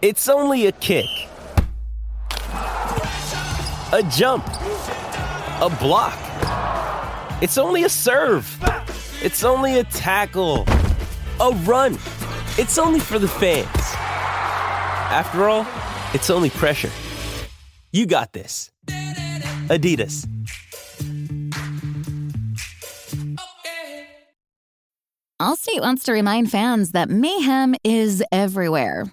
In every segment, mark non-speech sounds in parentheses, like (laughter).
It's only a kick, a jump, a block. It's only a serve. It's only a tackle, a run. It's only for the fans. After all, it's only pressure. You got this. Adidas. Allstate wants to remind fans that mayhem is everywhere.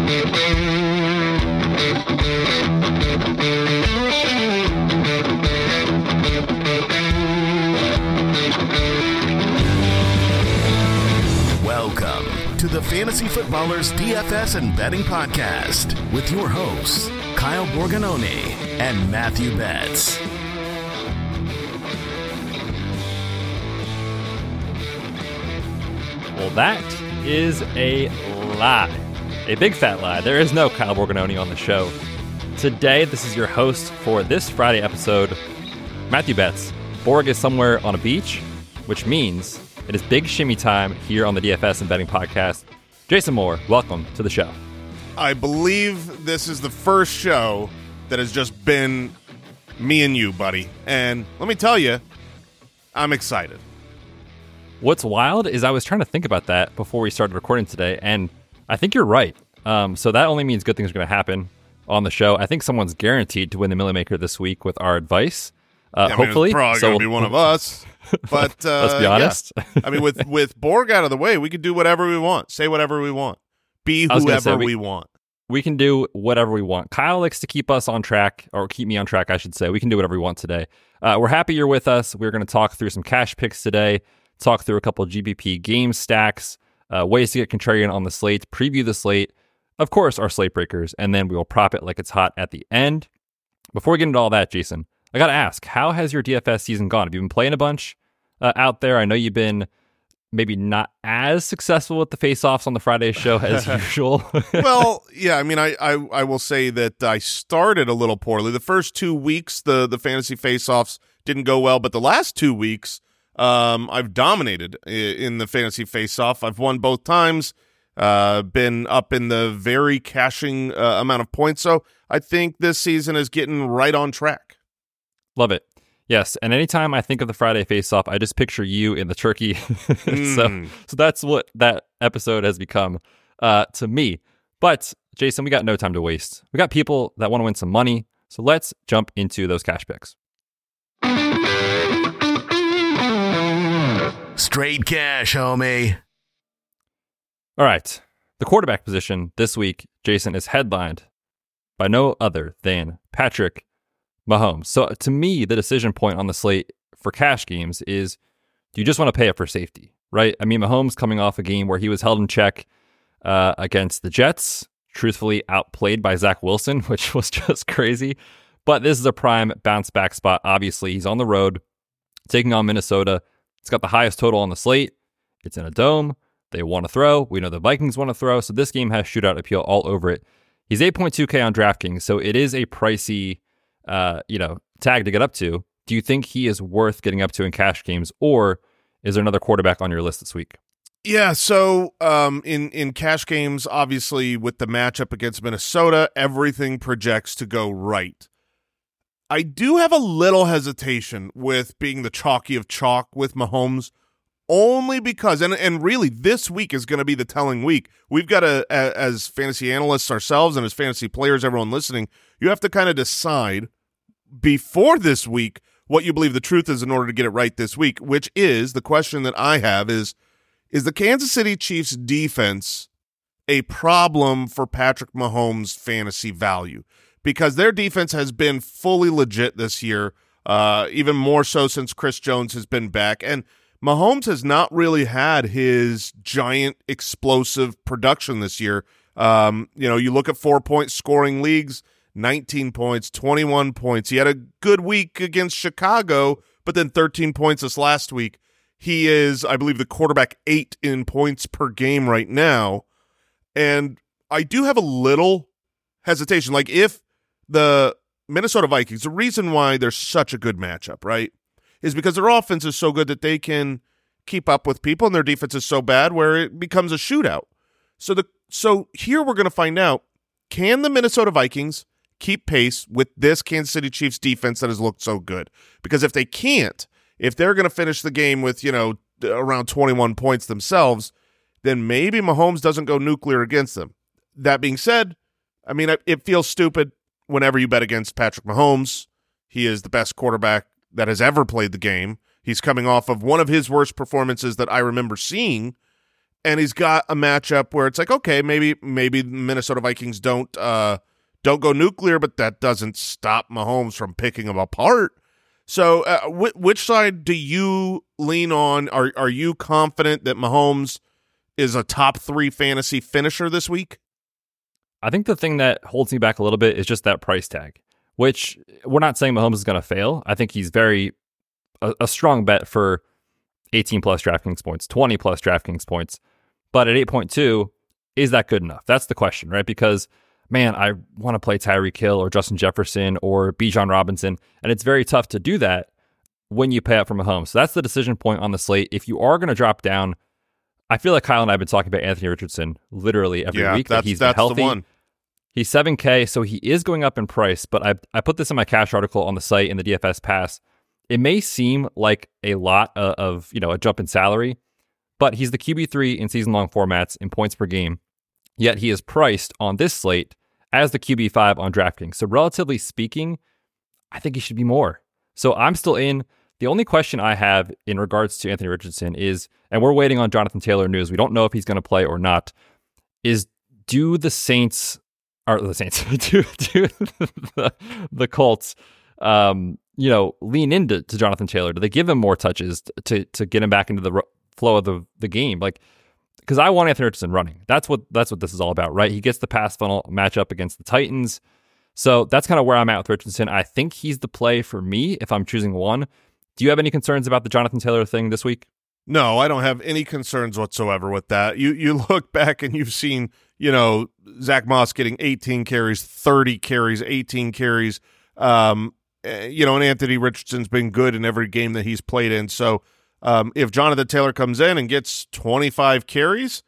To the Fantasy Footballers DFS and Betting Podcast with your hosts, Kyle Borgognoni and Matthew Betz. Well, that is a lie. A big fat lie. There is no Kyle Borgognoni on the show. Today, this is your host for this Friday episode, Matthew Betz. Borg is somewhere on a beach, which means it is big shimmy time here on the DFS and Betting Podcast. Jason Moore, welcome to the show. I believe this is the first show that has just been me and you, buddy. And let me tell you, I'm excited. What's wild is I was trying to think about that before we started recording today, and I think you're right. Um, so that only means good things are going to happen on the show. I think someone's guaranteed to win the Milly Maker this week with our advice. Uh, Yeah, I mean, hopefully, it's probably so going to be one of (laughs) us. (laughs) But uh, Let's be yeah. honest. I mean, with (laughs) with Borg out of the way, we could do whatever we want, say whatever we want, be I was gonna whoever we, we- want. we can do whatever we want. Kyle likes to keep us on track, or keep me on track, I should say. We can do whatever we want today. Uh, we're happy you're with us. We're going to talk through some cash picks today, talk through a couple of GPP game stacks, uh, ways to get contrarian on the slate, preview the slate, of course, our slate breakers, and then we will prop it like it's hot at the end. Before we get into all that, Jason, I got to ask, how has your DFS season gone? Have you been playing a bunch uh, out there? I know you've been maybe not as successful with the face-offs on the Friday show (laughs) as usual. (laughs) well, yeah, I mean, I, I I will say that I started a little poorly. The first two weeks, the the fantasy face-offs didn't go well, but the last two weeks, um, I've dominated in the fantasy face-off. I've won both times. Uh, been up in the very cashing uh, amount of points. So I think this season is getting right on track. Love it. Yes, and anytime I think of the Friday face off, I just picture you in the turkey. (laughs) so Mm. so that's what that episode has become uh, to me. But Jason, we got no time to waste. We got people that want to win some money. So let's jump into those cash picks. Straight cash, homie. All right. The quarterback position this week, Jason, is headlined by no other than Patrick Mahomes. So to me, the decision point on the slate for cash games is do you just want to pay up for safety, right? I mean, Mahomes coming off a game where he was held in check uh, against the Jets, truthfully outplayed by Zach Wilson, (laughs) which was just crazy. But this is a prime bounce back spot. Obviously, he's on the road taking on Minnesota. It's got the highest total on the slate. It's in a dome. They want to throw. We know the Vikings want to throw. So this game has shootout appeal all over it. He's 8.2K on DraftKings, so it is a pricey, uh, you know, tag to get up to. Do you think he is worth getting up to in cash games, or is there another quarterback on your list this week? Yeah, so um, in in cash games, obviously with the matchup against Minnesota, everything projects to go right. I do have a little hesitation with being the chalky of chalk with Mahomes, only because and and really this week is going to be the telling week. We've got to a, as fantasy analysts ourselves and as fantasy players, everyone listening, you have to kind of decide before this week what you believe the truth is in order to get it right this week. Which is the question that I have is is the Kansas City Chiefs defense a problem for Patrick Mahomes' fantasy value? Because their defense has been fully legit this year, uh, even more so since Chris Jones has been back. And Mahomes has not really had his giant explosive production this year Um, you know, you look at four point scoring leagues, 19 points, 21 points. He had a good week against Chicago, but then 13 points this last week. He is, I believe, the quarterback eight in points per game right now. And I do have a little hesitation. Like, if the Minnesota Vikings, the reason why they're such a good matchup, right, is because their offense is so good that they can keep up with people, and their defense is so bad where it becomes a shootout. So the so here we're going to find out can the Minnesota Vikings keep pace with this Kansas City Chiefs defense that has looked so good? Because if they can't, if they're going to finish the game with, you know, around 21 points themselves, then maybe Mahomes doesn't go nuclear against them. That being said, I mean, it feels stupid whenever you bet against Patrick Mahomes. He is the best quarterback that has ever played the game. He's coming off of one of his worst performances that I remember seeing and he's got a matchup where it's like, okay, maybe maybe Minnesota Vikings don't uh, don't go nuclear, but that doesn't stop Mahomes from picking them apart. So, uh, wh- which side do you lean on? Are are you confident that Mahomes is a top three fantasy finisher this week? I think the thing that holds me back a little bit is just that price tag, which we're not saying Mahomes is going to fail. I think he's very a, a strong bet for 18 plus DraftKings points, 20 plus DraftKings points. But at 8.2, is that good enough? That's the question, right? Because man, I want to play Tyreek Hill or Justin Jefferson or Bijan Robinson, and it's very tough to do that when you pay up from a home. So that's the decision point on the slate. If you are going to drop down, I feel like Kyle and I have been talking about Anthony Richardson literally every yeah, week. That he's that's healthy. The one. He's 7K, so he is going up in price, but I, I put this in my cash article on the site in the DFS pass. It may seem like a lot of, of you know, a jump in salary, but he's the QB3 in season long formats in points per game. Yet he is priced on this slate as the QB5 on DraftKings. So, relatively speaking, I think he should be more. So, I'm still in. The only question I have in regards to Anthony Richardson is, and we're waiting on Jonathan Taylor news. We don't know if he's going to play or not. Is do the Saints or the Saints (laughs) do do the, the Colts um, you know, lean into to Jonathan Taylor? Do they give him more touches to to get him back into the flow of the, the game. Like, because I want Anthony Richardson running. That's what that's what this is all about, right? He gets the pass funnel matchup against the Titans. So that's kind of where I'm at with Richardson. I think he's the play for me if I'm choosing one. Do you have any concerns about the Jonathan Taylor thing this week? No, I don't have any concerns whatsoever with that. You you (laughs) look back and you've seen, you know, Zack Moss getting 18 carries, 30 carries, 18 carries. Um, eh, you know, and Anthony Richardson's been good in every game that he's played in. So um, if Jonathan Taylor comes in and gets 25 carries,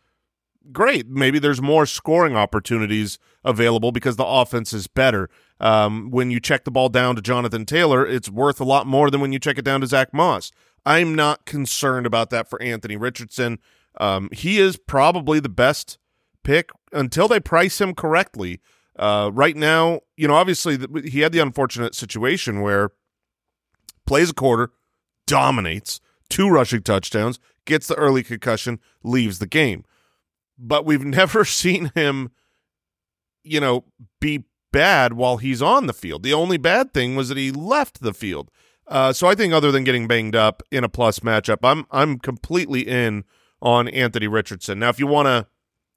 great. Maybe there's more scoring opportunities available because the offense is better. Um, when you check the ball down to Jonathan Taylor, it's worth a lot more than when you check it down to Zack Moss. I'm not concerned about that for Anthony Richardson. Um, he is probably the best pick until they price him correctly. Uh, right now, you know, obviously the, he had the unfortunate situation where plays a quarter, dominates, two rushing touchdowns, gets the early concussion, leaves the game. But we've (laughs) never seen him, you know, be bad while he's on the field. The only bad thing was that he left the field. Uh, so I think other than getting banged up in a plus matchup, I'm I'm completely in on Anthony Richardson. Now, if you want to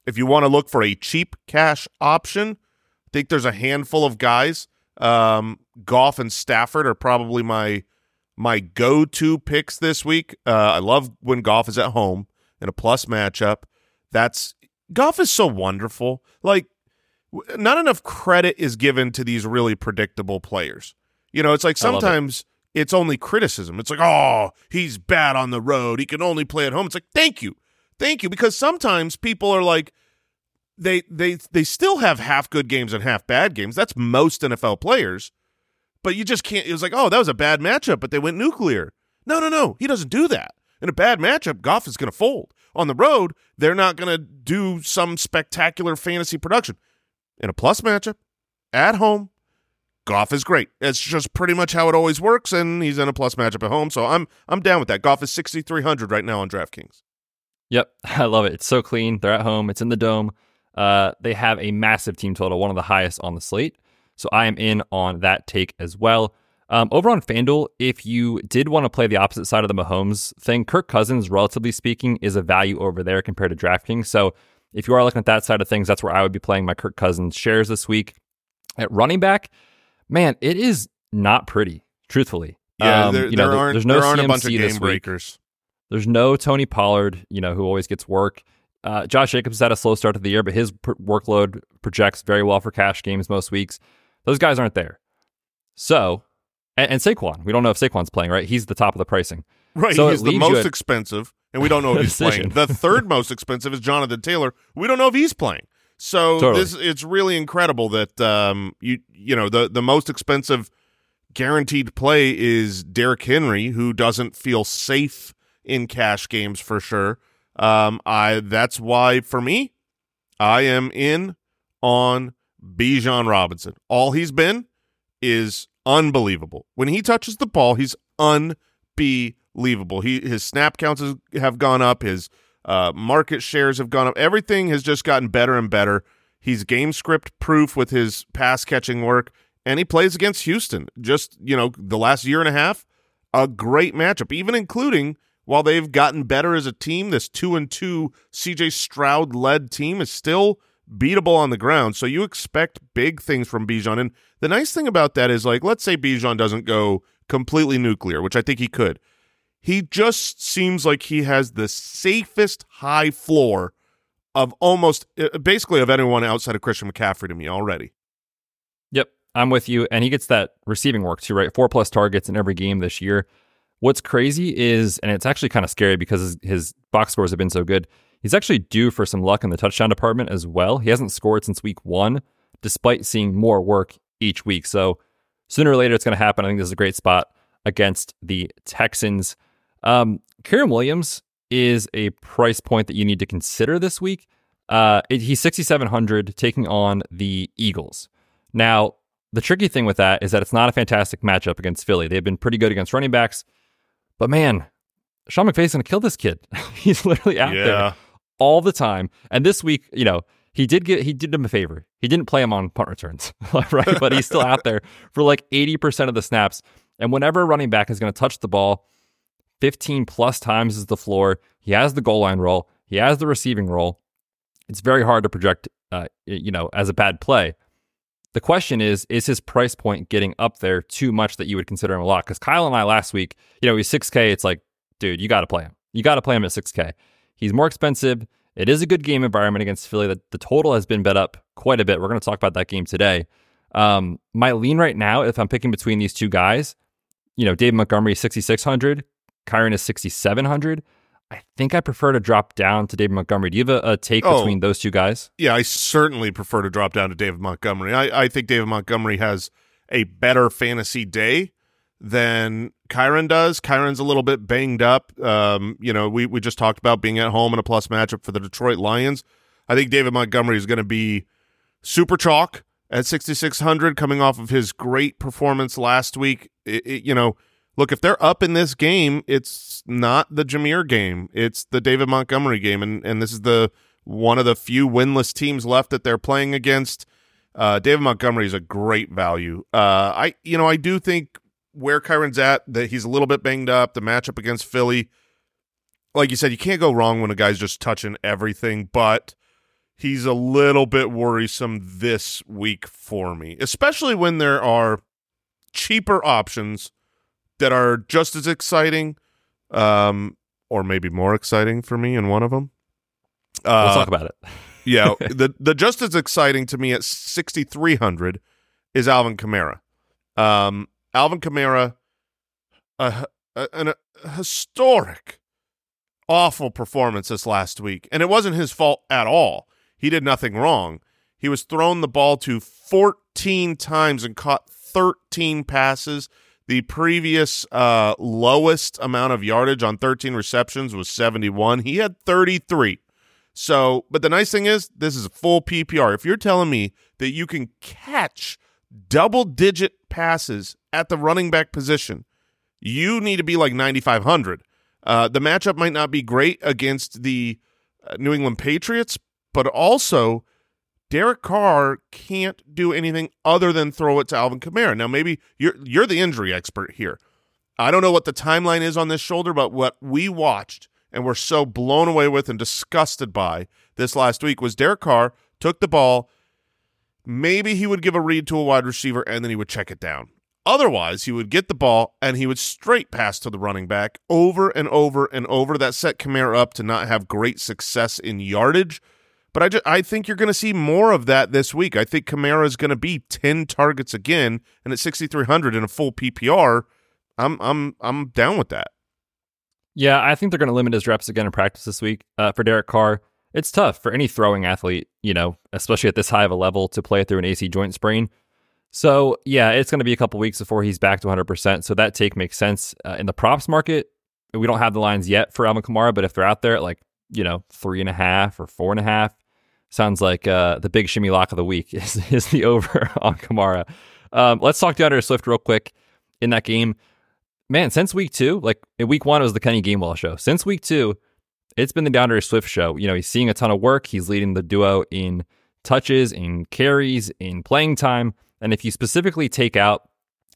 if you want to look for a cheap cash option, I think there's a handful of guys. Um, Goff and Stafford are probably my my go-to picks this week. Uh, I love when Goff is at home in a plus matchup. That's Goff is so wonderful. Like not enough credit is given to these really predictable players. You know, it's like sometimes it. it's only criticism. It's like, oh, he's bad on the road. He can only play at home. It's like, thank you, thank you, because sometimes people are like, they they they still have half good games and half bad games. That's most NFL players. But you just can't. It was like, oh, that was a bad matchup, but they went nuclear. No, no, no. He doesn't do that. In a bad matchup, Goff is going to fold. On the road, they're not going to do some spectacular fantasy production. In a plus matchup, at home, Goff is great. It's just pretty much how it always works, and he's in a plus matchup at home. So I'm I'm down with that. Goff is 6,300 right now on DraftKings. Yep, (laughs) I love it. It's so clean. They're at home. It's in the dome. Uh, they have a massive team total, one of the highest on the slate. So I am in on that take as well. Um, over on FanDuel, if you did want to play the opposite side of the Mahomes thing, Kirk Cousins, relatively speaking, is a value over there compared to DraftKings. So if you are looking at that side of things, that's where I would be playing my Kirk Cousins shares this week. At running back, man, it is not pretty, truthfully. Yeah, Um, there, you know, there aren't there's no there aren't a bunch of game week. breakers. There's no Tony Pollard, you know, who always gets work. Uh, Josh Jacobs had a slow start to the year, but his pr- workload projects very well for cash games most weeks. Those guys aren't there. So, and, and Saquon, we don't know if Saquon's playing, right? He's the top of the pricing. Right, So he's the most at- expensive, and we don't know (laughs) if he's playing. The (laughs) third most expensive is Jonathan Taylor. We don't know if he's playing. So Totally. this it's really incredible that um you you know the the most expensive guaranteed play is Derrick Henry, who doesn't feel safe in cash games for sure. Um, I that's why for me, I am in on Bijan Robinson. All he's been is unbelievable. When he touches the ball, he's unbelievable. He his snap counts have gone up. His uh, market shares have gone up. Everything has just gotten better and better. He's game script proof with his pass catching work, and he plays against Houston. Just you know, the last year and a half, a great matchup. Even including while they've gotten better as a team, this two and two CJ Stroud led team is still beatable on the ground. So you expect big things from Bijan. And the nice thing about that is, like, let's say Bijan doesn't go completely nuclear, which I think he could. He just seems like he has the safest high floor of almost uh, basically of anyone outside of Christian McCaffrey to me already. Yep, I'm with you. And he gets that receiving work too, right? Four plus targets in every game this year. What's crazy is, and it's actually kind of scary because his, his box scores have been so good. He's actually due for some luck in the touchdown department as well. He hasn't scored since week one, despite seeing more work each week. So sooner or later, it's going to happen. I think this is a great spot against the Texans. Um, Kyren Williams is a price point that you need to consider this week. Uh, it- he's 6,700 taking on the Eagles. Now, the tricky thing with that is that it's not a fantastic matchup against Philly. They've been pretty good against running backs, but man, Sean McVay's going to kill this kid. (laughs) he's literally out Yeah. there all the time. And this week, you know, he did get he did him a favor. He didn't play him on punt returns, (laughs) right? But he's (laughs) still out there for like 80% of the snaps. And whenever a running back is going to touch the ball, 15 plus times is the floor. He has the goal line roll. He has the receiving role. It's very hard to project, uh, you know, as a bad play. The question is, is his price point getting up there too much that you would consider him a lot? Because Kyle and I last week, you know, he's 6K. It's like, dude, you got to play him. You got to play him at 6K. He's more expensive. It is a good game environment against Philly. The, the total has been bet up quite a bit. We're going to talk about that game today. Um, my lean right now, if I'm picking between these two guys, you know, Dave Montgomery is 6,600, Kyren is 6,700. I think I prefer to drop down to David Montgomery. Do you have a, a take Oh. between those two guys? Yeah, I certainly prefer to drop down to David Montgomery. I, I think David Montgomery has a better fantasy day than Kyren does. Kyren's a little bit banged up. Um, you know, we, we just talked about being at home in a plus matchup for the Detroit Lions. I think David Montgomery is going to be super chalk at 6,600 coming off of his great performance last week. It, it- you know, look, if they're up in this game, it's not the Jahmyr game. It's the David Montgomery game. And, and this is the one of the few winless teams left that they're playing against. Uh, David Montgomery is a great value. Uh, I, you know, I do think where Kyren's at that he's a little bit banged up. The matchup against Philly, like you said, you can't go wrong when a guy's just touching everything. But he's a little bit worrisome this week for me, especially when there are cheaper options that are just as exciting, um, or maybe more exciting for me in one of them. Uh, Let's talk about it. (laughs) yeah, (laughs) the the just as exciting to me at 6300 is Alvin Kamara. Um, Alvin Kamara, a, a, an a historic, awful performance this last week, and it wasn't his fault at all. He did nothing wrong. He was thrown the ball to 14 times and caught 13 passes. The previous uh, lowest amount of yardage on 13 receptions was 71. He had 33. So, but the nice thing is, this is a full PPR. If you're telling me that you can catch double digit passes at the running back position, you need to be like 9,500. Uh, the matchup might not be great against the uh, New England Patriots, but also Derek Carr can't do anything other than throw it to Alvin Kamara. Now, maybe you're you're the injury expert here. I don't know what the timeline is on this shoulder, but what we watched and were so blown away with and disgusted by this last week was Derek Carr took the ball. Maybe he would give a read to a wide receiver and then he would check it down. Otherwise, he would get the ball and he would straight pass to the running back over and over and over. That set Kamara up to not have great success in yardage. But I, just, I think you're going to see more of that this week. I think Kamara is going to be 10 targets again, and at 6,300 in a full PPR, I'm I'm I'm down with that. Yeah, I think they're going to limit his reps again in practice this week uh, for Derek Carr. It's tough for any throwing athlete, you know, especially at this high of a level to play through an AC joint sprain. So yeah, it's going to be a couple weeks before he's back to 100%. So that take makes sense uh, in the props market. We don't have the lines yet for Alvin Kamara, but if they're out there at like you know three and a half or four and a half, sounds like uh, the big shimmy lock of the week (laughs) is is the over (laughs) on Kamara. Um, let's talk D'Andre Swift real quick in that game man, since week two, like in week one, it was the Kenny Gainwell show. Since week two, it's been the D'Andre Swift show. You know, he's seeing a ton of work. He's leading the duo in touches, in carries, in playing time. And if you specifically take out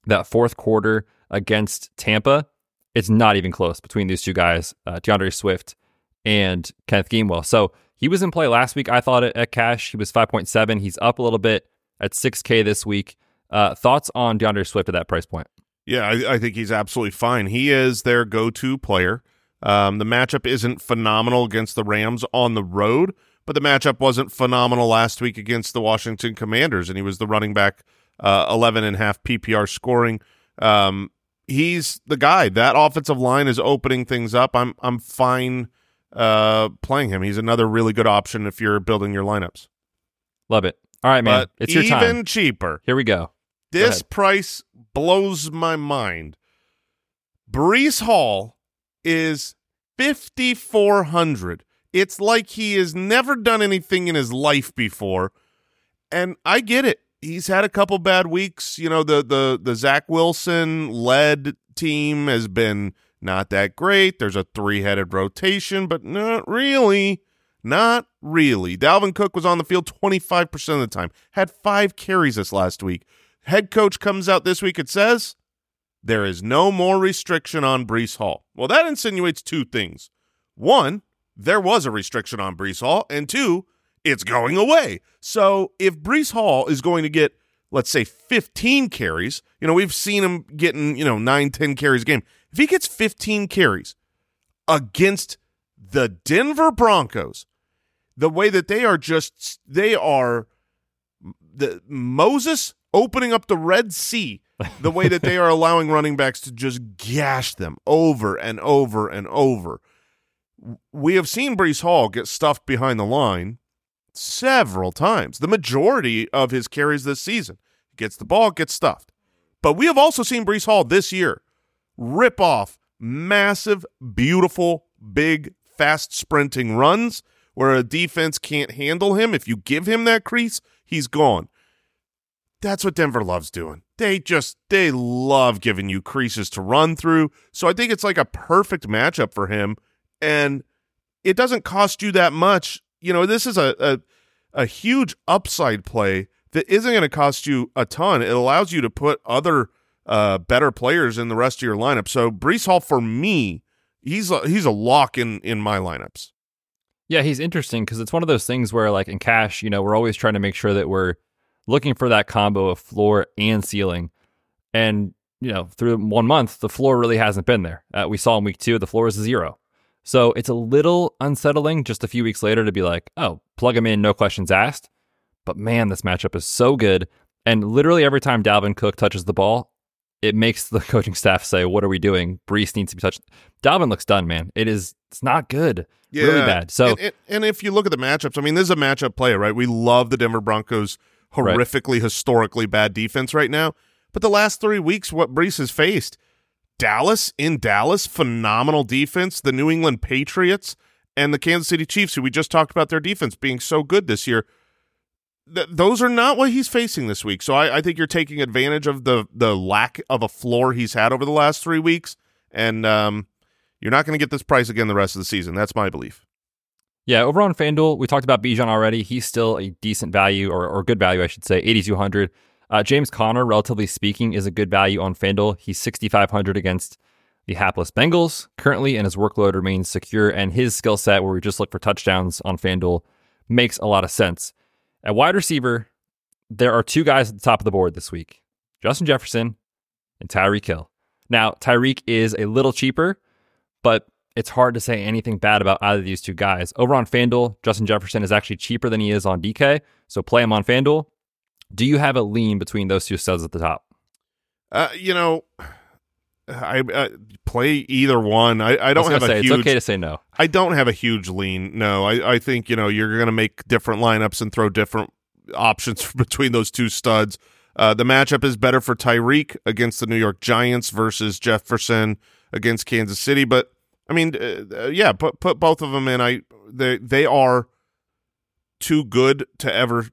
that fourth quarter against Tampa, it's not even close between these two guys, uh, D'Andre Swift and Kenneth Gainwell. So he was in play last week. I thought at, cash he was 5.7. He's up a little bit at 6K this week. Uh, thoughts on D'Andre Swift at that price point? Yeah, I, I think he's absolutely fine. He is their go-to player. Um, the matchup isn't phenomenal against the Rams on the road, but the matchup wasn't phenomenal last week against the Washington Commanders, and he was the running back, uh, 11 and a half PPR scoring. Um, he's the guy. That offensive line is opening things up. I'm I'm fine uh, playing him. He's another really good option if you're building your lineups. Love it. All right, man. But it's your time. Even cheaper. Here we go. This price blows my mind. Breece Hall is 5400. It's like he has never done anything in his life before. And I get it. He's had a couple bad weeks. You know, the the the Zach Wilson led team has been not that great. There's a three-headed rotation, but not really. Not really. Dalvin Cook was on the field 25% of the time. Had 5 carries this last week. Head coach comes out this week and says there is no more restriction on Breece Hall. Well, that insinuates two things. One, there was a restriction on Breece Hall, and two, it's going away. So if Breece Hall is going to get, let's say, 15 carries, you know, we've seen him getting, you know, 9, 10 carries a game. If he gets 15 carries against the Denver Broncos, the way that they are just, they are the Moses opening up the Red Sea the way that they are (laughs) allowing running backs to just gash them over and over and over. We have seen Breece Hall get stuffed behind the line several times. The majority of his carries this season gets the ball, gets stuffed. But we have also seen Breece Hall this year rip off massive, beautiful, big, fast sprinting runs where a defense can't handle him. If you give him that crease, he's gone. That's what Denver loves doing. They just they love giving you creases to run through. So I think it's like a perfect matchup for him and it doesn't cost you that much. You know, this is a a, a huge upside play that isn't going to cost you a ton. It allows you to put other uh, better players in the rest of your lineup. So Breece Hall for me, he's a, he's a lock in in my lineups. Yeah, he's interesting because it's one of those things where, like in cash, you know, we're always trying to make sure that we're looking for that combo of floor and ceiling. And, you know, through one month, the floor really hasn't been there. Uh, we saw in week two, the floor is zero. So it's a little unsettling just a few weeks later to be like, oh, plug him in, no questions asked. But man, this matchup is so good. And literally every time Dalvin Cook touches the ball, it makes the (laughs) coaching staff say, "What are we doing?" Breece needs to be touched. Dalvin looks done, man. It is. It's not good. Yeah. Really bad. So, and, and, and, if you look at the matchups, I mean, this is a matchup player, right? We love the Denver Broncos horrifically right. historically bad defense right now. But the last three weeks, what Breece has faced, Dallas in Dallas, phenomenal defense. The New England Patriots and the Kansas City Chiefs, who we just talked about their defense being so good this year. Th- those are not what he's facing this week. So I, I, think you're taking advantage of the the lack of a floor he's had over the last three weeks, and um, you're not going to get this price again the rest of the season. That's my belief. Yeah, over on FanDuel, we talked about Bijan already. He's still a decent value, or, or good value, I should say, 8,200. Uh, James Conner, relatively speaking, is a good value on FanDuel. He's 6,500 against the hapless Bengals currently, and his workload remains secure. And his skill set, where we just look for touchdowns on FanDuel, makes a lot of sense. At wide receiver, there are two guys at the top of the board this week Justin Jefferson and Tyreek Hill. Now, Tyreek is a little cheaper, but it's hard to say anything bad about either of these two guys. Over on FanDuel, Justin Jefferson is actually cheaper than he is on DK, so play him on FanDuel. Do you have a lean between those two studs at the top? Uh, you know, I uh, play either one. I, I don't I have say, a huge. It's okay to say no. I don't have a huge lean. No, I, I think you know you're going to make different lineups and throw different options (laughs) between those two studs. Uh, the matchup is better for Tyreek against the New York Giants versus Jefferson against Kansas City. But I mean, uh, uh, yeah, put put both of them in. I they they are too good to ever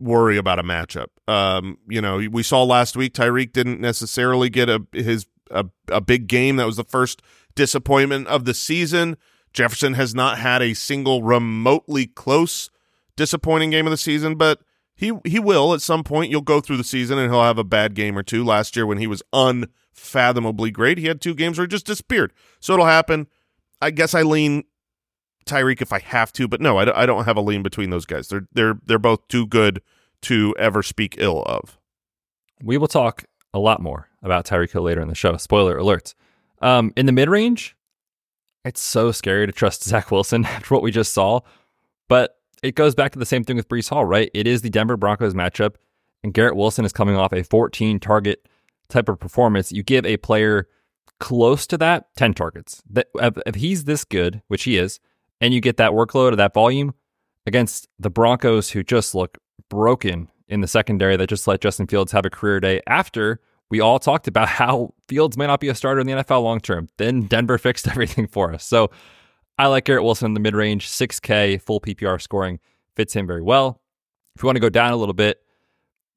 worry about a matchup. Um, you know, we saw last week Tyreek didn't necessarily get a his a, a big game. That was the first disappointment of the season. Jefferson has not had a single remotely close disappointing game of the season, but he he will at some point. You'll go through the season and he'll have a bad game or two. Last year when he was unfathomably great, he had two games where he just disappeared. So it'll happen. I guess I lean Tyreek if I have to, but no, I, I don't have a lean between those guys. They're they're they're both too good to ever speak ill of. We will talk a lot more about Tyreek Hill later in the show. Spoiler alert. Um, in the mid range, it's so scary to trust Zach Wilson (laughs) after what we just saw. But it goes back to the same thing with Breece Hall, right? It is the Denver Broncos matchup, and Garrett Wilson is coming off a 14 target type of performance. You give a player close to that 10 targets. That if he's this good, which he is, and you get that workload or that volume against the Broncos, who just look broken in the secondary, that just let Justin Fields have a career day after we all talked about (laughs) how Fields may not be a starter in the NFL long term. Then Denver (laughs) fixed everything for us. So I like Garrett Wilson in the mid range, 6K, full PPR scoring fits him very well. If you want to go down a little bit,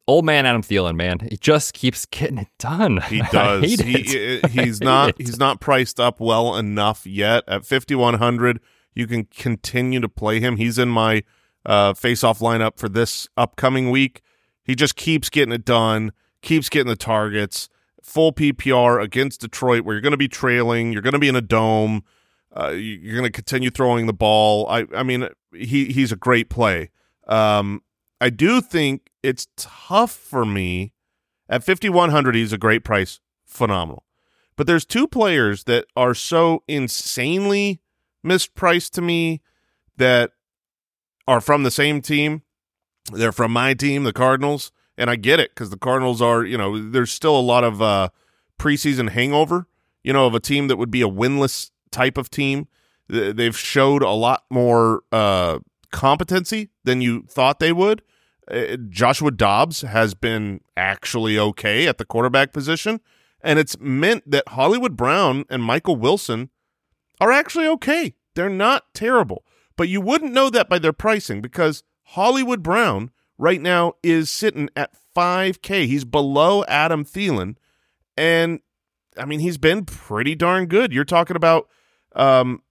old man Adam Thielen, man, he just keeps getting it done. He (laughs) does. he, he's not it. he's not priced up well enough yet. At 5100, you can continue to play him. He's in my uh, face-off lineup for this upcoming week. He just keeps getting it done, keeps getting the targets. Full PPR against Detroit, where you're going to be trailing, you're going to be in a dome uh, you're going to continue throwing the ball. I, I mean, he he's a great play. Um, I do think it's tough for me at 5100. He's a great price, phenomenal. But there's two players that are so insanely mispriced to me that are from the same team. They're from my team, the Cardinals, and I get it because the Cardinals are, you know, there's still a lot of uh, preseason hangover, you know, of a team that would be a winless type of team. They've showed a lot more uh, competency than you thought they would. Uh, Joshua Dobbs has been actually okay at the quarterback position, and it's meant that Hollywood Brown and Michael Wilson are actually okay. They're not terrible, but you wouldn't know that by their pricing because Hollywood Brown right now is sitting at 5K. He's below Adam Thielen, and I mean, he's been pretty darn good. You're talking about um,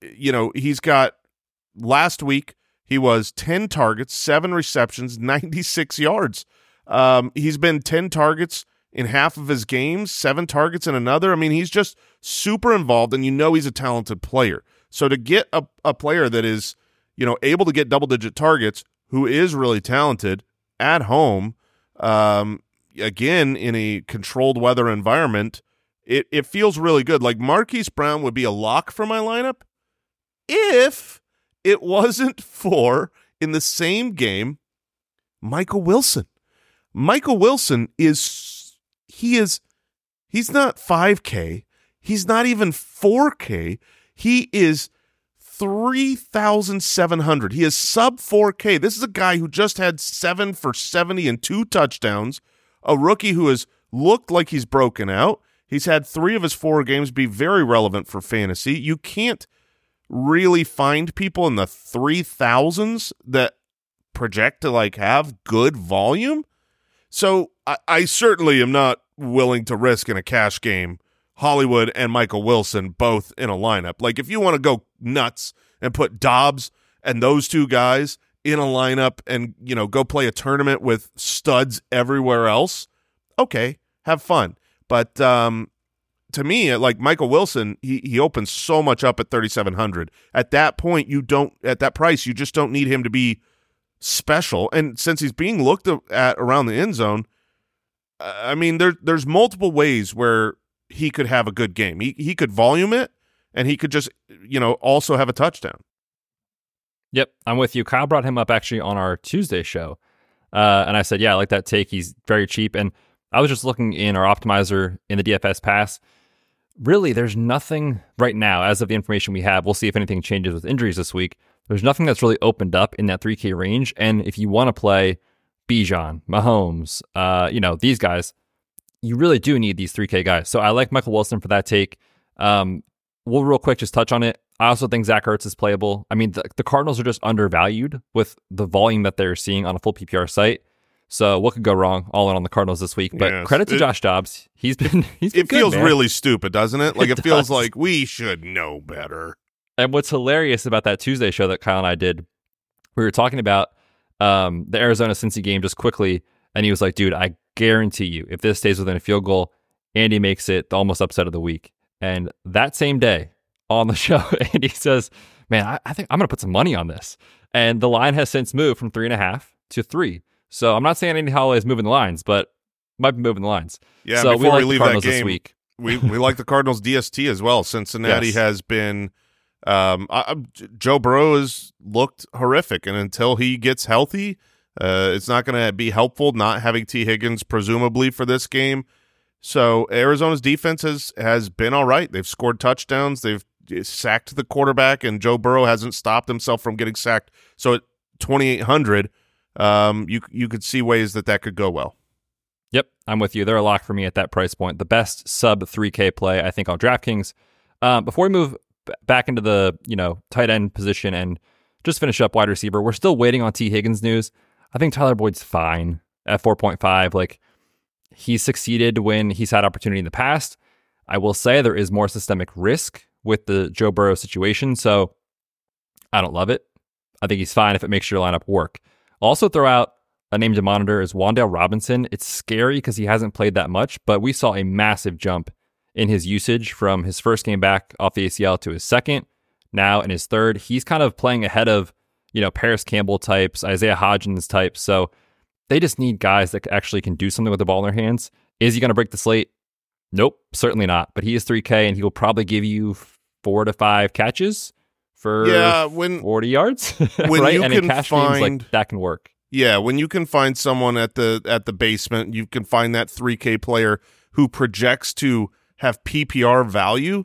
you know, he's got last week he was 10 targets, 7 receptions, (laughs) 96 yards. Um, he's been 10 targets in half of his games, 7 targets in another. I mean, he's just super involved and you know he's a talented player. So to get a, a player that is, you know, able to get double digit targets, who is really talented at home, um, again in a controlled weather environment, it it feels really good. Like Marquise Brown would be a lock for my lineup if it (laughs) wasn't for in the same game Michael Wilson. Michael Wilson is he is he's not 5k, he's not even 4k. He is 3,700. He is sub 4K. This is a guy who just had seven for 70 and two touchdowns, a rookie who has looked like he's broken out. He's had three of his four games be very relevant for fantasy. You can't really find people in the 3000s that project to like have good volume. So I, I certainly am not willing to risk in a cash game Hollywood and Michael Wilson both in a lineup. Like if you want to go nuts and put Dobbs and those two guys in a lineup and you know go play a tournament with studs everywhere else, okay, have fun. But um, to me, like Michael Wilson, he he opens so much up at 3700. At that point, you don't at that price, you just don't need him to be special. And since he's being looked at around the end zone, I mean, there there's multiple ways where he could have a good game. He he could volume it, and he could just you know also have a touchdown. Yep, I'm with you. Kyle brought him up actually on our Tuesday show, uh, and I said, yeah, I like that take. He's very cheap, and I was just looking in our optimizer in the DFS pass. Really, there's nothing right now, as of the information we have. We'll see if anything changes with injuries this week. There's nothing that's really opened up in that 3K range. And if you want to play Bijan, Mahomes, uh, you know, these guys, you really do need these 3K guys. So I like Michael Wilson for that take. Um, we'll real quick just touch on it. I also think Zach Ertz is playable. I mean, the, the Cardinals are just undervalued with the volume that they're seeing on a full PPR site. So what could go wrong? All in on the Cardinals this week. But yes, credit to it, Josh Dobbs. He's been (laughs) he's been It good, feels man. really stupid, doesn't it? Like it, it feels like we should know better. And what's hilarious about that Tuesday show that Kyle and I did, we were talking about um, the Arizona Cincy game just quickly, and he was like, "Dude, I guarantee you, if this stays within a field goal, Andy makes it the almost upset of the week." And that same day on the (laughs) show, Andy says, "Man, I, I think I'm going to put some money on this." And the line has since moved from three and a half to three. So I'm not saying Andy Holloway is moving the lines, but might be moving the lines. Yeah. So before we, like we leave that game, week. we we like the Cardinals DST as well. Cincinnati yes. has been um, I, Joe Burrow has looked horrific, and until he gets healthy, uh, it's not going to be helpful not having Tee Higgins presumably for this game. So Arizona's defense has has been all right. They've scored touchdowns. They've sacked the quarterback, and Joe Burrow hasn't stopped himself from getting sacked. So at twenty eight hundred, um, you you could see ways that that could go well. Yep, I'm with you. They're a lock for me at that price point. The best sub 3K play, I think, on DraftKings. Um, before we move back into the you know tight end position and just finish up wide receiver. We're still waiting on Tee Higgins news. I think Tyler Boyd's fine at 4.5. Like he succeeded when he's had opportunity in the past. I will say there is more systemic risk with the Joe Burrow situation, so I don't love it. I think he's fine if it makes your lineup work. Also, throw out a name to monitor is Wan'Dale Robinson. It's scary because he hasn't played that much, but we saw a massive jump in his usage from his first game back off the ACL to his second. Now in his third, he's kind of playing ahead of, you know, Parris Campbell types, Isaiah Hodgins types. So they just need guys that actually can do something with the ball in their hands. Is he going to break the slate? Nope, certainly not. But he is 3K and he will probably give you four to five catches for yeah, when, 40 yards. (laughs) When right? you and can in cash find, games, like that can work. Yeah, when you can find someone at the at the basement, you can find that 3K player who projects to have PPR value,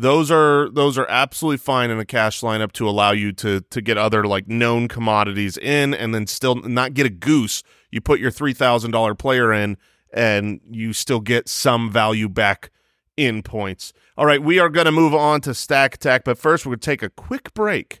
those are those are absolutely fine in a cash lineup to allow you to to get other like known commodities in and then still not get a goose. You put your three thousand dollar player in and you still get some value back in points. All right, we are going to move on to Stack Attack, but first we're going to take a quick break.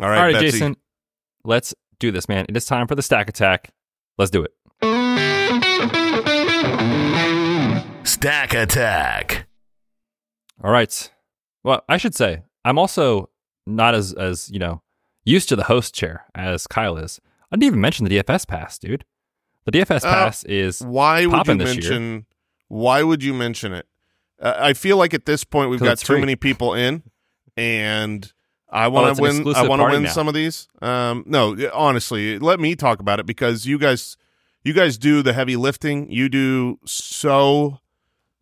All right, All right, Betsy. Jason, let's do this, man. It is time for the stack attack. Let's do it. Stack Attack. All right. Well, I should say I'm also not as as you know used to the host chair as Kyle is. I didn't even mention the DFS pass, dude. The DFS Uh, pass is Why would you popping this year. mention? Why would you mention it? Uh, I feel like at this point we've got too many people in, and I Oh, want to an win. I want to win now. some of these. Um, no, honestly, let me talk about it because you guys, you guys do the heavy lifting. You do so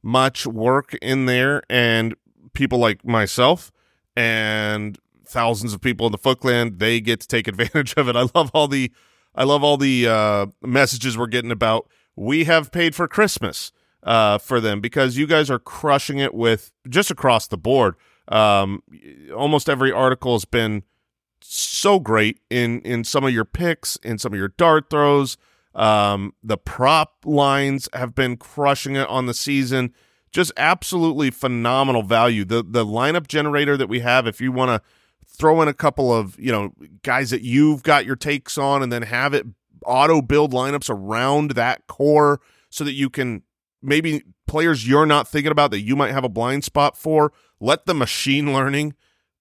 much work in there, and people like myself and thousands of people in the Footclan, they get to take advantage (laughs) of it. I love all the, I love all the uh, messages we're getting about. We have paid for Christmas uh, for them because you guys are crushing it with just across the board. Um, almost every article has been so great in in some of your picks, in some of your dart throws. Um, the prop lines have been crushing it on the season. Just absolutely phenomenal value. The the lineup generator that we have, if you want to throw in a couple of you know guys that you've got your takes on, and then have it auto build lineups around that core, so that you can maybe players you're not thinking about that you might have a blind spot for. Let the machine learning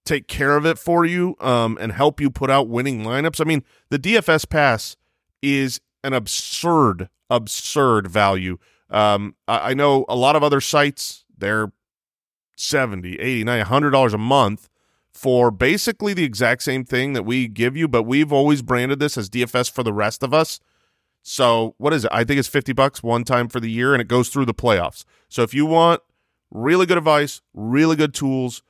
take care of it for you um, and help you put out winning lineups. I mean, the DFS pass is an absurd, absurd value. Um, I, I know a lot of other sites, they're 70, 80, 90, $100 a month for basically the exact same thing that we give you, but we've always branded this as DFS for the rest of us. So what is it? I think it's 50 bucks one time for the year and it goes through the playoffs. So if you want really good advice, really good tools,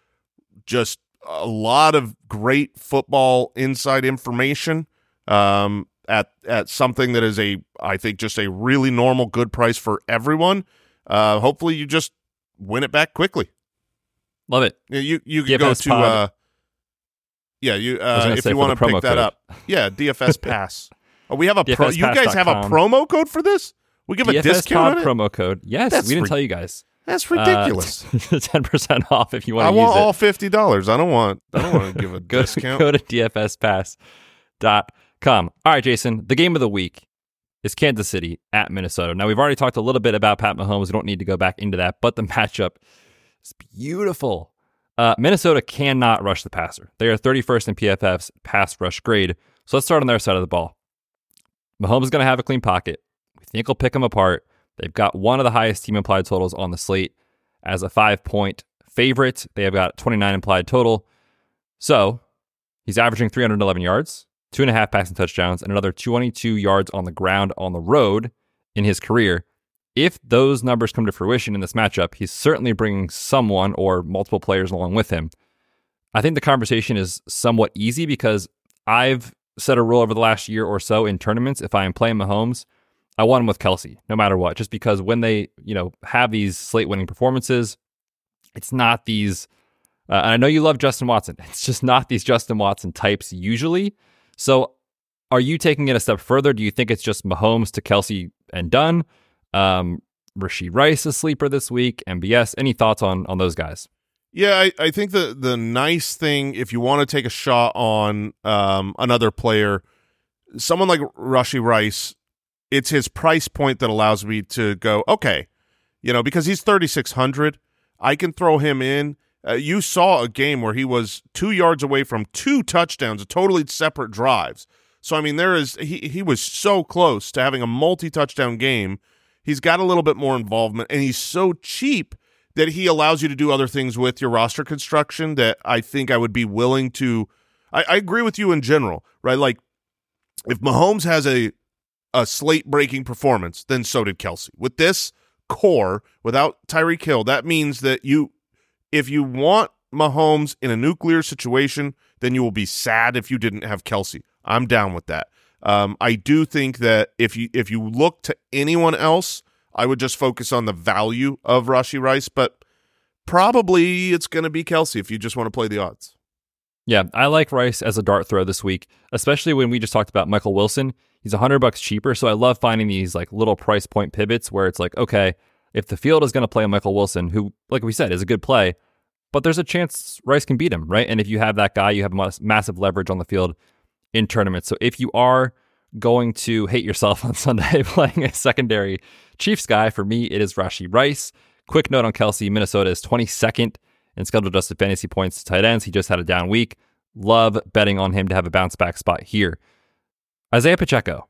just a lot of great football inside information um, at at something that is a I think just a really normal good price for everyone. Uh, hopefully, you just win it back quickly. Love it. You you, can go to uh, yeah you uh, if you want to pick that code. up. Yeah, DFS (laughs) Pass. Oh, we have a pro. You guys have a promo code for this? We give a DFS discount. on it? promo code. Yes, That's we didn't ri- tell you guys. That's ridiculous. (laughs) Ten percent off if you want I want use it. all fifty dollars. I don't want. I don't want to (laughs) give a go, discount. go to dfspass.com. All right, Jason, the game of the week is Kansas City at Minnesota. Now, we've already talked a little bit about Pat Mahomes. We don't need to go back into that, but the (laughs) matchup is beautiful. Uh, Minnesota cannot rush the passer. They are 31st in PFF's pass rush grade. So let's start on their side of the ball. Mahomes is going to have a clean pocket. We think he'll pick them apart. They've got one of the highest team implied totals on the slate as a five point favorite. They have got 29 implied total. So he's averaging 311 yards, two and a half passing touchdowns, and another 22 yards on the ground on the road in his career. If those numbers come to fruition in this matchup, he's certainly bringing someone or multiple players along with him. I think the conversation is somewhat easy because I've set a rule over the last year or so in tournaments. If I am playing Mahomes, I want him with Kelce, no matter what. Just because when they, you know, have these slate winning performances, it's not these. Uh, and I know you love Justin Watson. (laughs) It's just not these Justin Watson types usually. So, are you taking it a step further? Do you think it's just Mahomes to Kelce and done? Um, Rashee Rice a sleeper this week. MVS. Any thoughts on on those guys? Yeah, I, I think the the nice thing if you want to take a shot on um, another player, someone like Rashee Rice, it's his price point that allows me to go okay, you know, because he's thirty six hundred, I can throw him in. Uh, you saw a game where he was two yards away from two touchdowns, totally separate drives. So I mean, there is he he was so close to having a multi touchdown game. He's got a little bit more involvement, and he's so cheap that he allows you to do other things with your roster construction that I think I would be willing to. I, I agree with you in general, right? Like if Mahomes has a a slate breaking performance, then so did Kelce. With this core, without Tyreek Hill, that means that you, if you want Mahomes in a nuclear situation, then you will be sad if you didn't have Kelce. I'm down with that. Um, I do think that if you if you look to anyone else, I would just focus on the value of Rashee Rice, but probably it's going to be Kelce if you just want to play the odds. Yeah, I like Rice as a dart throw this week, especially when we just talked about Michael Wilson. He's a hundred bucks cheaper, so I love finding these like little price point pivots where it's like, okay, if the field is going to play Michael Wilson, who, like we said, is a good play, but there's a chance Rice can beat him, right? And if you have that guy, you have mas- massive leverage on the field in tournaments. So if you are going to hate yourself (laughs) on Sunday (laughs) playing a secondary Chiefs guy, for me, it is Rashee Rice. Quick note on Kelce Minnesota is 22nd in scheduled adjusted fantasy points to tight ends. He just had a down week. Love betting on him to have a bounce back spot here. Isaiah Pacheco,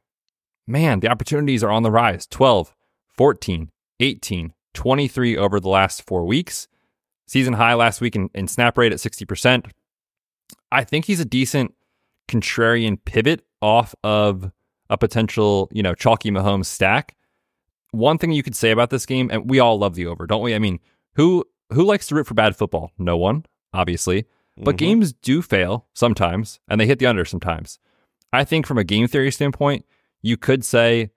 man, the opportunities are on the rise 12, 14, 18, 23 over the last four weeks. Season high last week in, in snap rate at 60%. I think he's a decent contrarian pivot off of a potential, you know, chalky Mahomes stack. One thing you could say about this game, and we all love the over, don't we? I mean, who who likes to root for bad football? No one, obviously. But Mm-hmm. games do fail sometimes, and they hit the under sometimes. I think from a game theory standpoint, you could say,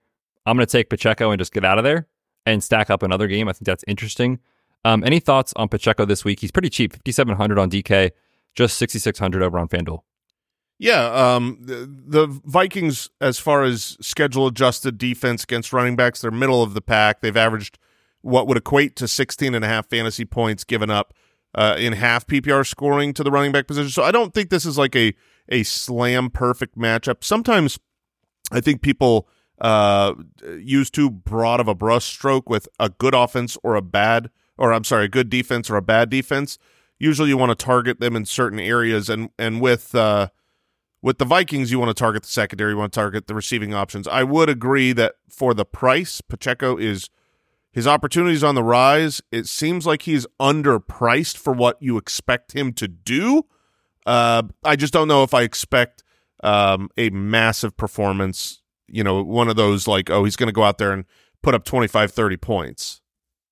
I'm going to take Pacheco and just get out of there and stack up another game. I think that's interesting. Um, any thoughts on Pacheco this week? He's pretty cheap, 5,700 on DK, just 6,600 over on FanDuel. Yeah, um, the, the Vikings, as far as schedule adjusted defense against running backs, they're middle of the pack. They've averaged what would equate to 16 and a half fantasy points given up uh, in half PPR scoring to the running back position. So I don't think this is like a a slam perfect matchup. Sometimes I think people uh, use too broad of a brush stroke with a good offense or a bad, or I'm sorry, a good defense or a bad defense. Usually, you want to target them in certain areas, and and with uh, with the Vikings, you want to target the secondary, you want to target the receiving options. I would agree that for the price, Pacheco is his opportunities on the rise. It seems like he's underpriced for what you expect him to do. Uh, I just don't know if I expect um, a massive performance. You know, one of those like, oh, he's going to go out there and put up 25, 30 points.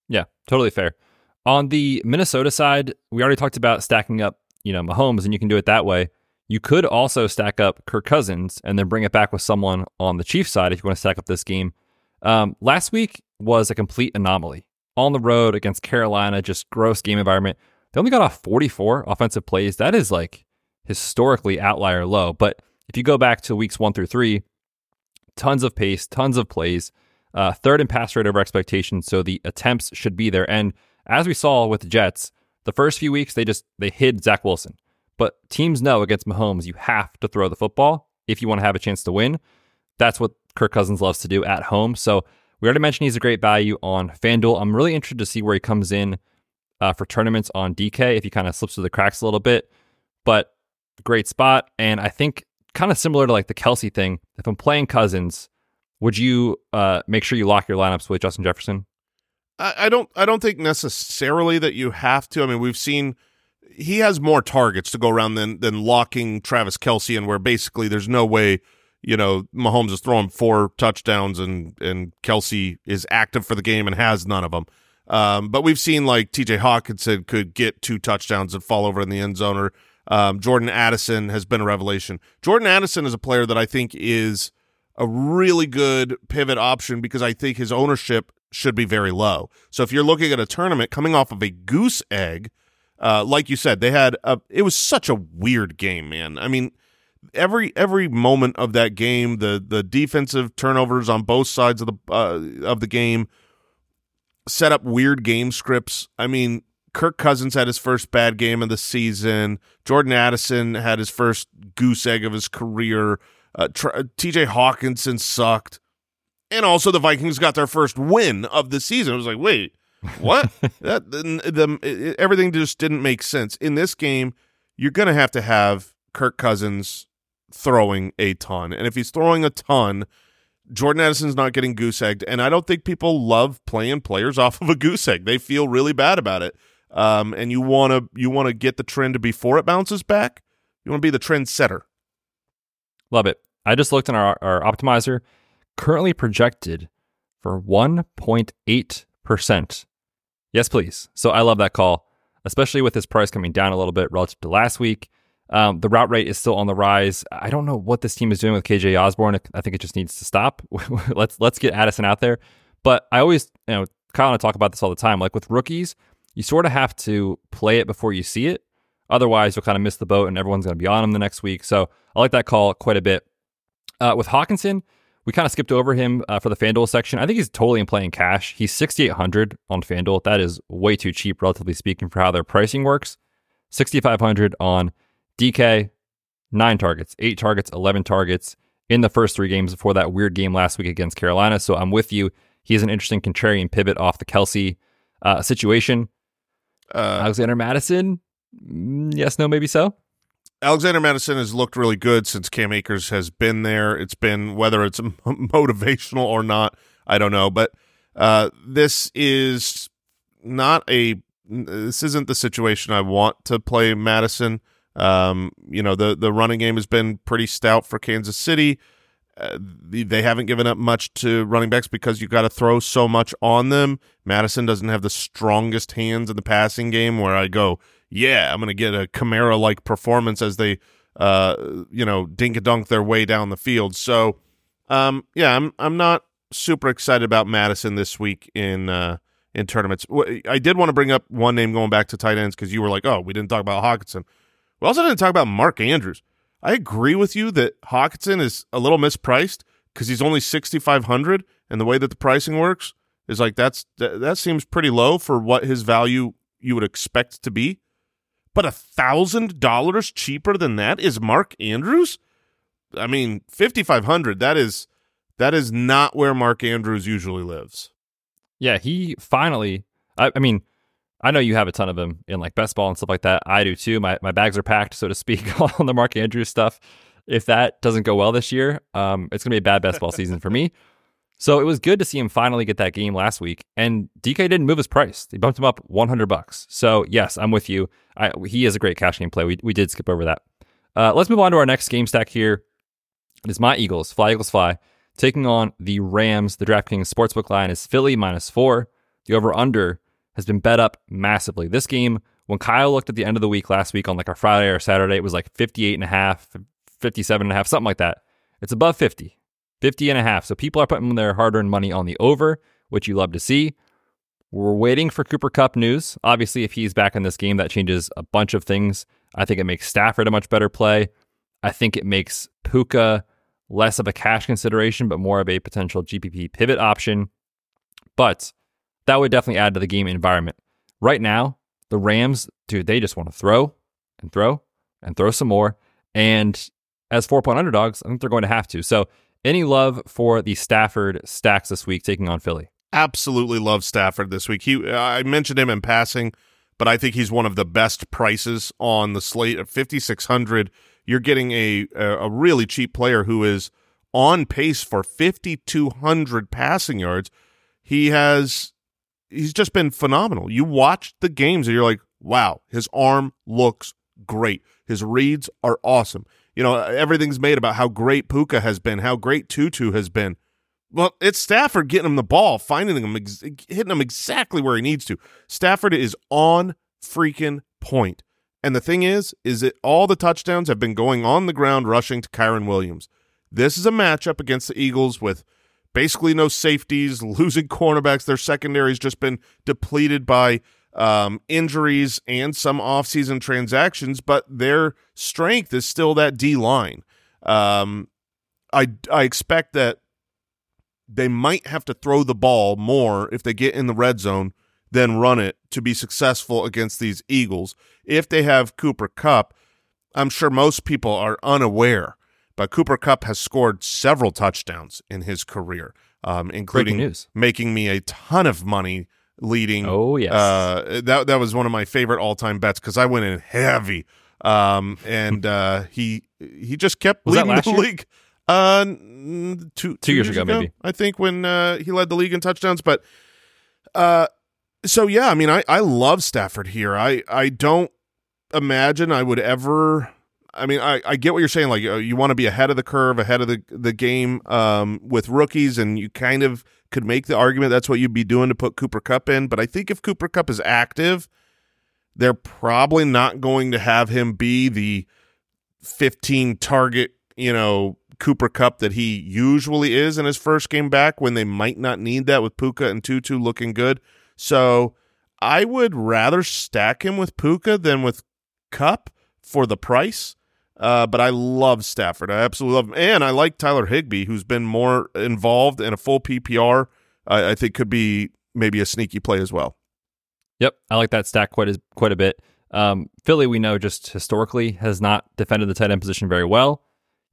Yeah, totally fair. On the Minnesota side, we already talked about stacking up, you know, Mahomes, and you can do it that way. You could also stack up Kirk Cousins and then bring it back with someone on the Chiefs side if you want to stack up this game. Um, last week was a complete anomaly. On the road against Carolina, just gross game environment. They only got off 44 offensive plays. That is like historically outlier low. But if you go back to weeks one through three, tons of pace, tons of plays, uh, third and pass rate over expectations. So the attempts should be there. And as we saw with the Jets, the first few weeks they just they hid Zach Wilson. But teams know against Mahomes, you have to throw the football if you want to have a chance to win. That's what Kirk Cousins loves to do at home. So we already mentioned he's a great value on FanDuel. I'm really interested to see where he comes in uh, for tournaments on DK if he kind of slips through the cracks a little bit. But great spot. And I think kind of similar to like the Kelce thing, if I'm playing Cousins, would you uh, make sure you lock your lineups with Justin Jefferson? I, I don't. I don't think necessarily that you have to. I mean, we've seen he has more targets to go around than than locking Travis Kelce in, where basically there's no way. You know, Mahomes is throwing four touchdowns and and Kelce is active for the game and has none of them. Um, but we've seen like T.J. Hockenson could get two touchdowns and fall over in the end zone, or um, Jordan Addison has been a revelation. Jordan Addison is a player that I think is a really good pivot option because I think his ownership should be very low. So if you're looking at a tournament coming off of a goose egg, uh, like you said, they had a, it was such a weird game, man. I mean, every every moment of that game, the the defensive turnovers on both sides of the uh, of the game set up weird game scripts. I mean, Kirk Cousins had his first bad game of the season. Jordan Addison had his first goose egg of his career. Uh, TJ Hockenson sucked. And also the Vikings got their first win of the season. I was like, wait, what? that the, the everything just didn't make sense. In this game, you're going to have to have Kirk Cousins throwing a ton. And if he's throwing a ton, Jordan Addison's not getting goose egged, and I don't think people love playing players (laughs) off of a goose egg. They feel really bad about it. Um, and you want to you want to get the trend before it bounces back. You want to be the trend setter. Love it. I just looked in our, our optimizer, currently projected for 1.8%. Yes, please. So I love that call, especially with this price coming down a little bit relative to last week. Um, the route rate is still on the rise. I don't know what this team is doing with KJ Osborne. I think it just needs to stop. (laughs) let's let's get Addison out there. But I always, you know, Kyle and I talk about this all the time. Like with rookies, you sort of have to play it before you see it. Otherwise, you'll kind of miss the boat, and everyone's going to be on him the next week. So I like that call quite a bit. Uh, with Hockenson, we kind of skipped over him uh, for the FanDuel section. I think he's totally in playing cash. He's 6,800 on FanDuel. That is way too cheap, relatively speaking, for how their pricing works. 6,500 on DK, nine targets, eight targets, 11 targets in the first three games before that weird game last week against Carolina. So I'm with you. He's an interesting contrarian pivot off the Kelce uh, situation. Uh, Alexander Mattison, mm, yes, no, maybe so. Alexander Mattison has looked really good since Cam Akers has been there. It's been whether it's (laughs) motivational or not, I don't know, but uh, this is not a this isn't the situation I want to play Mattison. Um, you know, the the running game has been pretty stout for Kansas City. Uh, they haven't given up much to running backs because you've got to throw so much on them. Mattison doesn't have the strongest hands in the passing game where I go, yeah, I'm going to get a Kamara like performance as they, uh, you know, dink a dunk their way down the field. So, um, yeah, I'm I'm not super excited about Mattison this week in uh, in tournaments. I did want to bring up one name going back to tight ends because you were like, oh, we didn't talk about Hockenson. We also didn't talk about Mark Andrews. I agree with you that Hockenson is a little mispriced because he's only 6500 and the way that the pricing works is like that's that, that seems pretty low for what his value you would expect to be. But a thousand dollars cheaper than that is Mark Andrews. I mean, fifty five hundred. That is that is not where Mark Andrews usually lives. Yeah, he finally. I, I mean, I know you have a ton of them in like best ball and stuff like that. I do too. My my bags are packed, so to speak, (laughs) on the Mark Andrews stuff. If that doesn't go well this year, um, it's gonna be a bad best ball season for me. So it was good to see him finally get that game last week. And DK didn't move his price; he bumped him up 100 bucks. So yes, I'm with you. I, he is a great cash game play. We we did skip over that. Uh, let's move on to our next game stack here. It is my Eagles, fly Eagles fly, taking on the Rams. The DraftKings sportsbook line is Philly minus four. The over under has been bet up massively. This game, when Kyle looked at the end of the week last week on like a Friday or Saturday, it was like 58 and a half, 57 and a half, something like that. It's above 50, 50 and a half. So people are putting their hard earned money on the over, which you love to see. We're waiting for Cooper Kupp news. Obviously, if he's back in this game, that changes a bunch of things. I think it makes Stafford a much better play. I think it makes Puka less of a cash consideration, but more of a potential GPP pivot option. But that would definitely add to the game environment. Right now, the Rams, dude, they just want to throw and throw and throw some more. And as four point underdogs, I think they're going to have to. So, any love for the Stafford stacks this week taking on Philly? Absolutely love Stafford this week. He, I mentioned him in passing, but I think he's one of the best prices on the slate at 5600. You're getting a a really cheap player who is on pace for 5200 passing yards. He has he's just been phenomenal. You watch the games and you're like, wow, his arm looks great. His reads are awesome. You know, everything's made about how great Puka has been, how great Tutu has been. Well, it's Stafford getting him the ball, finding him, hitting him exactly where he needs to. Stafford is on freaking point. And the thing is, is that all the touchdowns have been going on the ground rushing to Kyren Williams. This is a matchup against the Eagles with basically no safeties, (laughs) losing cornerbacks. Their secondary's just been depleted by um, injuries and some offseason transactions, but their strength is still that D line. Um, I I expect that they might have to throw the ball more if they get in the red zone than run it to be successful against these Eagles. If they have Cooper Kupp, I'm sure most people are unaware but Cooper Kupp has scored several touchdowns in his career, um, including making me a ton of money leading. Oh yes, uh, that that was one of my favorite all time bets because I went in heavy, um, and uh, he he just kept was leading the year? league. Uh, two, two years, years ago, ago, maybe I think when uh, he led the league in touchdowns, but uh, so yeah, I mean, I I love Stafford here. I I don't imagine I would ever I mean, I, I get what you're saying. Like, uh, you want to be ahead of the curve, ahead of the the game um, with rookies, and you kind of could make the argument that's what you'd be doing to put Cooper Kupp in. But I think if Cooper Kupp is active, they're probably not going to have him be the 15 target, you know, Cooper Kupp that he usually is in his first game back when they might not need that with Puka and Tutu looking good. So I would rather stack him with Puka than with Kupp for the price. Uh, but I love Stafford. I absolutely love him. And I like Tyler Higbee, who's been more involved in a full PPR. I, I think could be maybe a sneaky play as well. Yep, I like that stack quite quite a bit. Um, Philly, we know just historically has not defended the tight end position very well.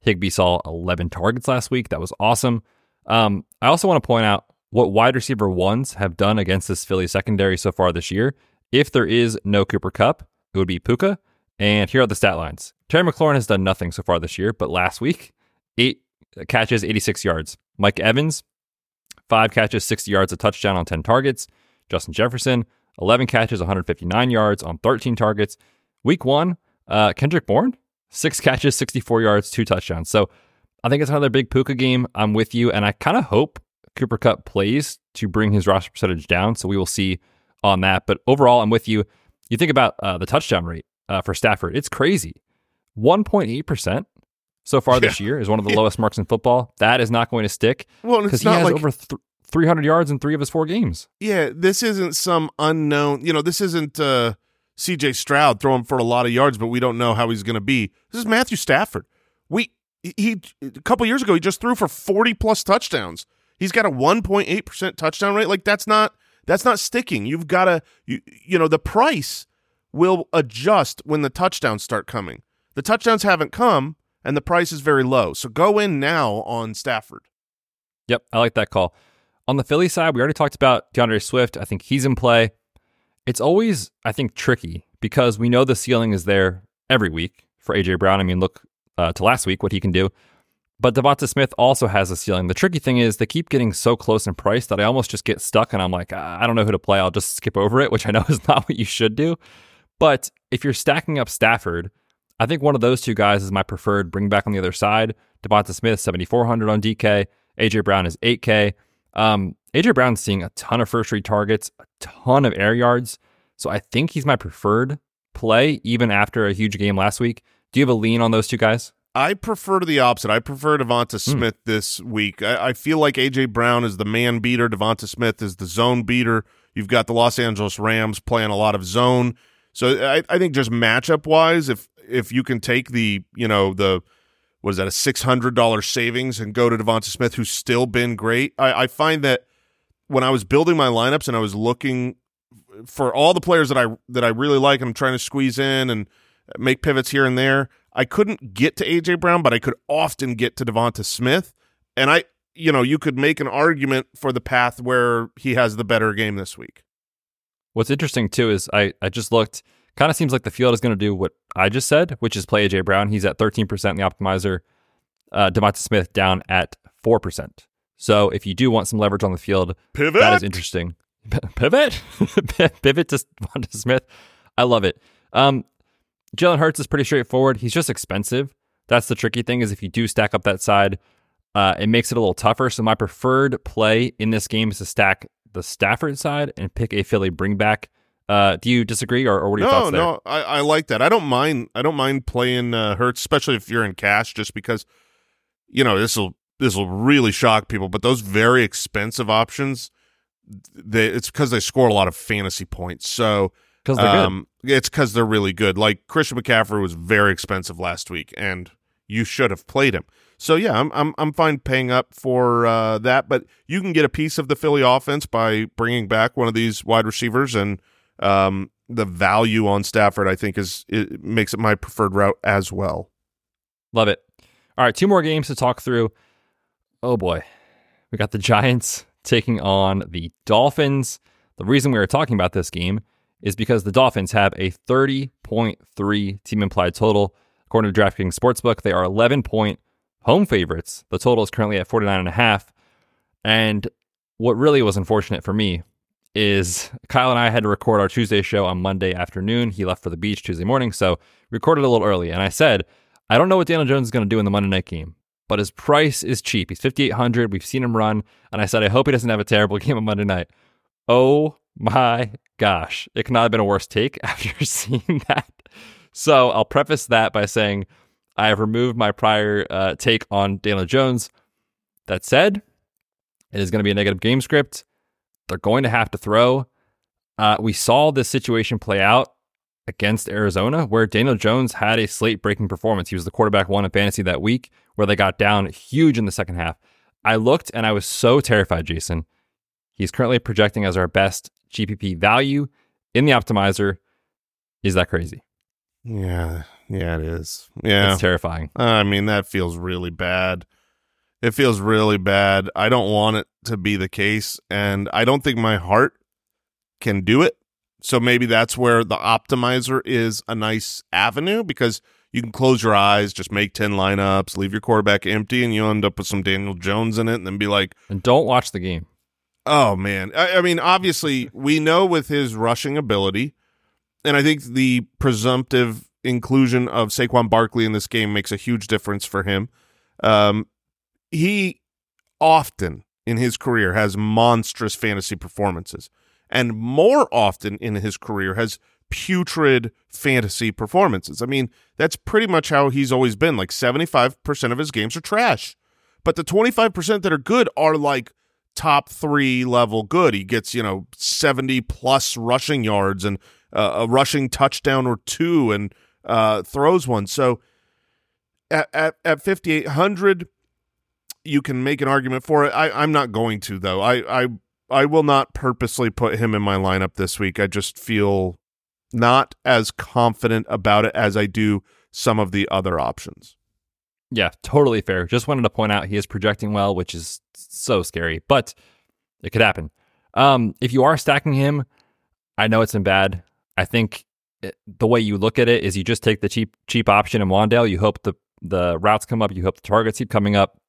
Higbee saw 11 targets last week. That was awesome. Um, I also want to point out what wide receiver ones have done against this Philly secondary so far this year. If there is no Cooper Kupp, it would be Puka. And here are the stat lines. Terry McLaurin has done nothing so far this year, but last week, eight catches, 86 yards. Mike Evans, five catches, 60 yards, a touchdown on 10 targets. Justin Jefferson, 11 catches, 159 yards on 13 targets. Week one, Uh, Kendrick Bourne, six catches, 64 yards, two touchdowns. So I think it's another big Puka game. I'm with you, and I kind of hope Cooper Kupp plays to bring his roster percentage down. So we will see on that. But overall, I'm with you. You think about uh, the touchdown rate uh, for Stafford, it's crazy. 1.8% so far this year is one of the (laughs) lowest marks in football. That is not going to stick Well, because it's he not has like over th- 300 yards in three of his four games. yeah, this isn't some unknown. You know, this isn't uh, C.J. Stroud throwing for a lot of yards, but we don't know how he's going to be. This is Matthew Stafford. We he a couple years ago he just threw for forty plus touchdowns. He's got a one point eight percent touchdown rate. Like that's not that's not sticking. You've got to you, you know the price will adjust when the touchdowns start coming. The touchdowns haven't come, and the price is very low. So go in now on Stafford. Yep, I like that call. On the Philly side, we already talked about D'Andre Swift. I think he's in play. It's always, I think, tricky because we know the ceiling is there every week for AJ Brown. I mean, look uh, to last week what he can do. But Devonta Smith also has a ceiling. The tricky thing is they keep getting so close in price that I almost just get stuck and I'm like, "Ah, I don't know who to play. I'll just skip over it, (laughs) which I know is not what you should do. But if you're stacking up Stafford, I think one of those two guys is my preferred bring back on the other side. Devonta Smith, 7,400 on DK. AJ Brown is 8K. Um, AJ Brown's seeing a ton of first read targets, a ton of air yards. So I think he's my preferred play, even after a huge game last week. Do you have a lean on those two guys? I prefer to the opposite. I prefer Devonta Smith this week. I, I feel like AJ Brown is the man beater. Devonta Smith is the zone beater. You've got the Los Angeles Rams playing a lot of zone. So I, I think just matchup wise, if if you can take the you know the what is that a six hundred dollar savings and go to Devonta Smith, who's still been great. I, I find that when I was building my lineups and I was looking for all the players that I that I really like, and I'm trying to squeeze in and make pivots here and there. I couldn't get to AJ Brown, but I could often get to Devonta Smith, and I, you know, you could make an argument for the path where he has the better game this week. What's interesting too is I, I just looked, kind of seems like the field is going to do what I just said, which is play AJ Brown. He's at 13% in the optimizer. Uh, Devonta Smith down at 4%. So if you do want some leverage on the field, Pivot. that is interesting. Pivot, (laughs) pivot to Devonta Smith. I love it. Um, Jalen Hurts is pretty straightforward. He's just expensive. That's the tricky thing is if you do stack up that side, uh, it makes it a little tougher. So my preferred play in this game is to stack the Stafford side and pick a Philly bring back. Uh, do you disagree, or, or what are your no, thoughts there? no, I, I like that. I don't mind. I don't mind playing uh, Hurts, especially if you're in cash, just because you know this will this will really shock people. But those very expensive options, they, it's because they score a lot of fantasy points. So Because good. um, it's because they're really good. Like Christian McCaffrey was very expensive last week, and you should have played him. So yeah, I'm I'm I'm fine paying up for uh, that, but you can get a piece of the Philly offense by bringing back one of these wide receivers, and um, the value on Stafford, I think, is it makes it my preferred route as well. Love it. All right, two more games to talk through. Oh boy. We got the Giants (laughs) taking on the Dolphins. The reason we are talking about this game is because the Dolphins have a 30.3 team implied total. According to DraftKings Sportsbook, they are 11 point home favorites. The total is currently at 49.5. And what really was unfortunate for me is Kyle and I had to record our Tuesday show on Monday afternoon. He left for the beach Tuesday morning, so recorded a little early. And I said, I don't know what Daniel Jones is going to do in the Monday night game, but his price is cheap. He's 5,800. We've seen him run. And I said, I hope he doesn't have a terrible (laughs) game on Monday night. Oh my gosh. It could not have been a worse take (laughs) after seeing that. So I'll preface that by saying I have removed my prior uh, take on Daniel Jones. That said, it is going to be a negative game script. They're going to have to throw. Uh, we saw this situation play out against Arizona, where Daniel Jones had a slate breaking performance. He was the quarterback one in fantasy that week, where they got down huge in the second half. I looked and I was so terrified, Jason. He's currently projecting as our best GPP value in the optimizer. Is that crazy? Yeah, yeah, it is. Yeah, It's terrifying. I mean, that feels really bad. It feels really bad. I don't want it to be the case, and I don't think my heart can do it. So maybe that's where the optimizer is a nice avenue because you can close your eyes, just make 10 lineups, leave your quarterback empty, and you end up with some Daniel Jones in it, and then be like, And don't watch the game. Oh man, I, I mean, obviously we know with his rushing ability, and I think the presumptive inclusion of Saquon Barkley in this game makes a huge difference for him. Um, he often in his career has monstrous fantasy performances, and more often in his career has putrid fantasy performances. I mean, that's pretty much how he's always been. Like 75% of his games are trash. But the 25% that are good are like top three level good. He gets, you know, 70 plus rushing yards and uh, a rushing touchdown or two and uh, throws one. So at, at, at 5,800, you can make an argument for it. I, I'm not going to, though. I, I, I will not purposely put him in my lineup this week. I just feel not as confident about it as I do some of the other options. Yeah, totally fair. Just wanted to point out he is projecting well, which is so scary, but it could happen. Um, if you are stacking him, I know it's in bad. I think the way you look at it is you just take the cheap cheap option in Wan'Dale. You hope the the routes come up. You hope the targets keep coming up.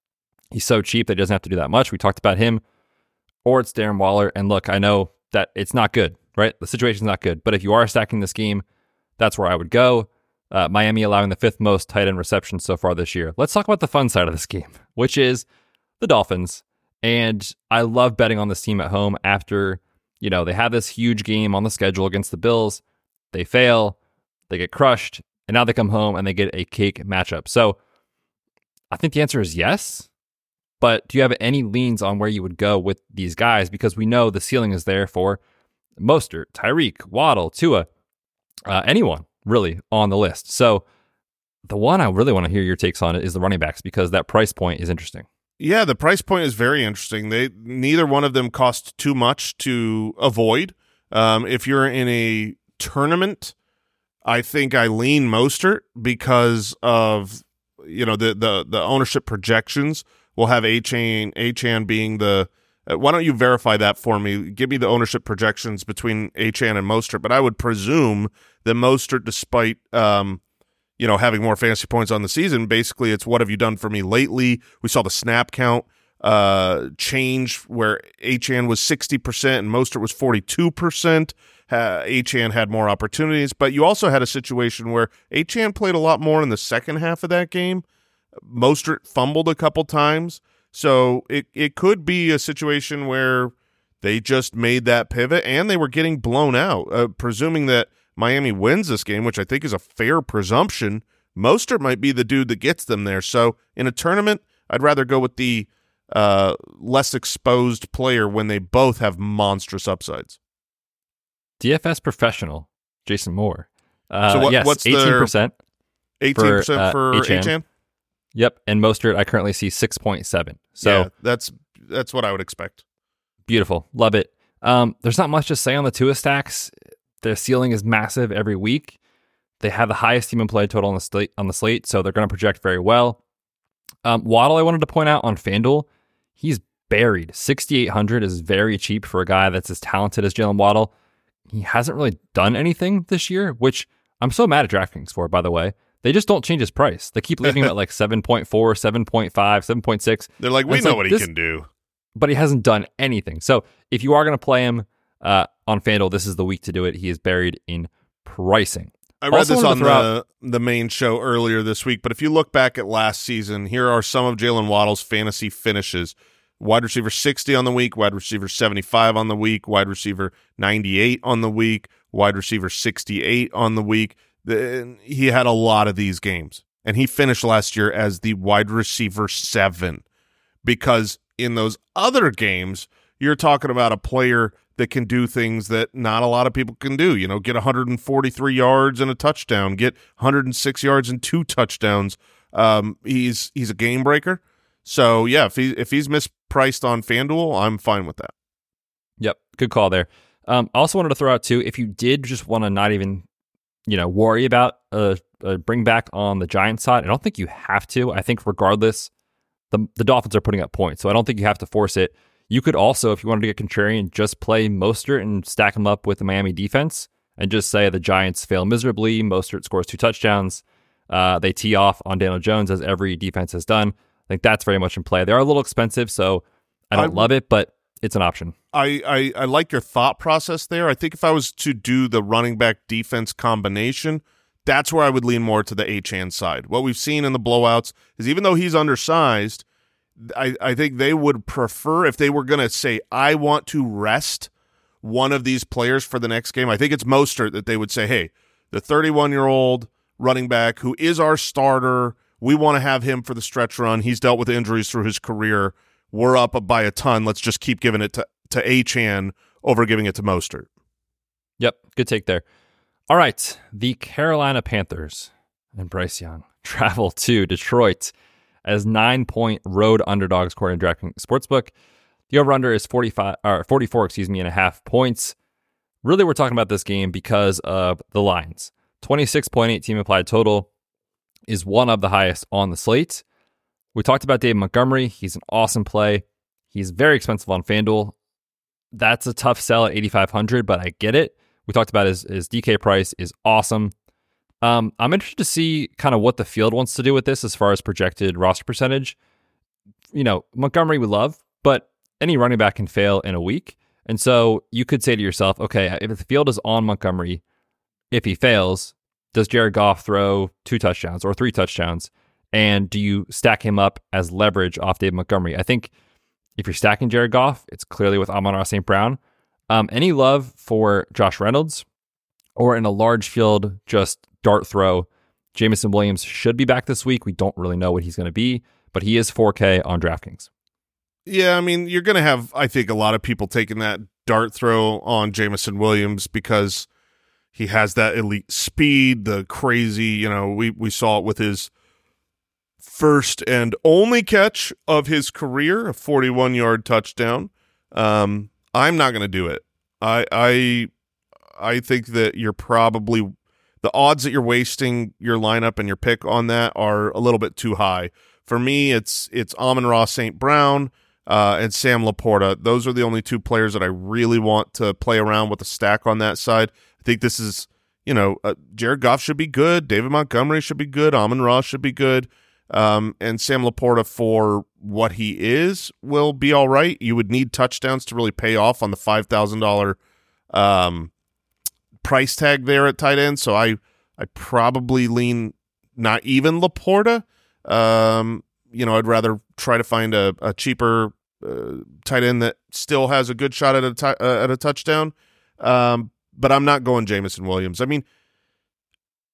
He's so cheap that he doesn't have to do that much. We talked about him, or it's Darren Waller. And look, I know that it's not good right? The situation's not good. But if you are stacking this game, that's where I would go. Uh, Miami allowing the fifth most tight end receptions so far this year. Let's talk about the fun side of this game, (laughs) which is the Dolphins. And I love betting on this team at home after, you know, they have this huge game on the schedule against the Bills. They fail, they get crushed, and now they come home and they get a cake matchup. So I think the answer is yes. But do you have any leans on where you would go with these guys? Because we know the ceiling is there for Mostert, Tyreek, Waddle, Tua, uh, anyone really on the list. So the one I really want to hear your takes on it is the running backs because that price point is interesting. Yeah, the price point is very interesting. They neither one of them cost too much to avoid. Um, if you're in a tournament, I think I lean Mostert because of you know the the the ownership projections. We'll have Achane A Chan being the uh, why don't you verify that for me? Give me the ownership projections between Achane and Mostert. But I would presume that Mostert, despite um, you know having more fantasy points on the season, basically it's what have you done for me lately? We saw the snap count uh change where Achane was 60% and Mostert was 42% uh, Achane had more opportunities, but you also had a situation where Achane played a lot more in the second half of that game. Mostert fumbled a couple times, so it it could be a situation where they just made that pivot and they were getting blown out. Uh, presuming that Miami wins this game, which I think is a fair presumption, Mostert might be the dude that gets them there. So in a tournament, I'd rather go with the uh, less exposed player when they both have monstrous upsides. DFS professional Jason Moore. Uh, so what, yes, what's eighteen percent. Eighteen percent for, uh, HN. Yep, and Mostert I currently see six point seven. So yeah, that's that's what I would expect. Beautiful, love it. Um, there's not much to say on the Tua stacks. The ceiling is massive every week. They have the highest team in play total on the slate on the slate, so they're going to project very well. Um, Waddle, I wanted to point out on FanDuel, he's buried. 6,800 is very cheap for a guy that's as talented as Jalen Waddle. He hasn't really done anything this year, which I'm so mad at DraftKings for, by the way. They just don't change his price. They keep leaving him at (laughs) like 7.4, 7.5, 7.6. They're like, we know like, what he this, can do. But he hasn't done anything. So if you are going to play him uh, on FanDuel, this is the week to do it. He is buried in pricing. I read also this on the, the main show earlier this week, but if you look back at last season, here are some of Jalen Waddle's fantasy finishes. Wide receiver 60 on the week, wide receiver 75 on the week, wide receiver 98 on the week, wide receiver 68 on the week the, he had a lot of these games, and he finished last year as the wide receiver seven because in those other games, you're talking about a player that can do things that not a lot of people can do. You know, get 143 yards and a touchdown, get 106 yards and two touchdowns. Um, he's he's a game breaker. So yeah, if he if he's mispriced on FanDuel, I'm fine with that. Yep, good call there. Um, I also wanted to throw out too, if you did just want to not even you know, worry about a, a bring back on the Giants side. I don't think you have to. I think regardless, the the Dolphins are putting up points, so I don't think you have to force it. You could also, if you wanted to get contrarian, just play Mostert and stack him up with the Miami defense, and just say the Giants fail miserably. Mostert scores two touchdowns. Uh, they tee off on Daniel Jones as every defense has done. I think that's very much in play. They are a little expensive, so I don't I, love it, but it's an option. I, I, I like your thought process there. I think if I was to do the running back defense combination, that's where I would lean more to the Achane side. What we've seen in the blowouts is even though he's undersized, I, I think they would prefer if they were going to say, I want to rest one of these players for the next game. I think it's Mostert that they would say, hey, the 31 year old running back who is our starter, we want to have him for the stretch run. He's dealt with injuries through his career. We're up by a ton. Let's just keep giving it to, to Achane over giving it to Mostert. Yep, good take there. All right, the Carolina Panthers and Bryce Young (laughs) travel to Detroit as nine point road underdogs according to DraftKings Sportsbook. The over under is 45 or 44, excuse me, and a half points. Really, we're talking about this game because of the lines. 26.8 team applied total is one of the highest on the slate. We talked about Dave Montgomery. He's an awesome play. He's very expensive on FanDuel. That's a tough sell at 8,500, but I get it. We talked about his, his DK price is awesome. Um, I'm interested to see kind of what the field wants to do with this as far as projected roster percentage. You know, Montgomery we love, but any running back can fail in a week. And so you could say to yourself, okay, if the field is on Montgomery, if he fails, does Jared Goff throw two touchdowns or three touchdowns? And do you stack him up as leverage off Dave Montgomery? I think if you're stacking Jared Goff, it's clearly with Amon-Ra St. Brown. Um, any love for Josh Reynolds or in a large field, just dart throw? Jameson Williams should be back this week. We don't really know what he's going to be, but he is 4K on DraftKings. Yeah, I mean, you're going to have, I think, a lot of people taking that dart throw on Jameson Williams because he has that elite speed, the crazy, you know, we, we saw it with his first and only catch of his career, a 41 yard touchdown. Um, I'm not going to do it. I, I, I think that you're probably the odds that you're wasting your lineup and your pick on that are a little bit too high. For me, it's it's Amon-Ra St. Brown uh, and Sam LaPorta. Those are the only two players that I really want to play around with a stack on that side. I think this is, you know, uh, Jared Goff should be good. David Montgomery should be good. Amon Ross should be good. Um, and Sam LaPorta, for what he is, will be all right. You would need touchdowns to really pay off on the $5,000 um, price tag there at tight end. So I, I probably lean not even LaPorta. Um, you know, I'd rather try to find a, a cheaper uh, tight end that still has a good shot at a t- uh, at a touchdown. Um, but I'm not going Jameson Williams. I mean,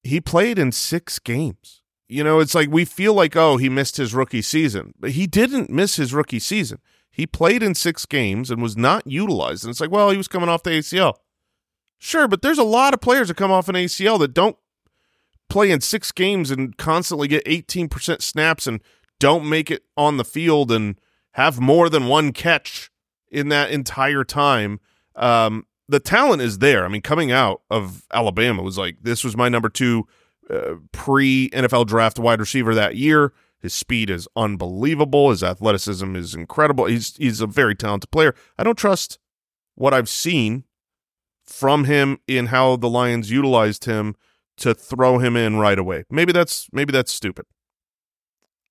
he played in six games. You know, it's like we feel like, oh, he missed his rookie season, but he didn't miss his rookie season. He played in six games and was not utilized. And it's like, well, he was coming off the ACL. Sure, but there's a lot of players that come off an ACL that don't play in six games and constantly get 18% snaps and don't make it on the field and have more than one catch in that entire time. Um, the talent is there. I mean, coming out of Alabama was like, this was my number two uh, pre NFL draft wide receiver that year. His speed is unbelievable. His athleticism is incredible. He's he's a very talented player. I don't trust what I've seen from him in how the Lions utilized him to throw him in right away. Maybe that's maybe that's stupid.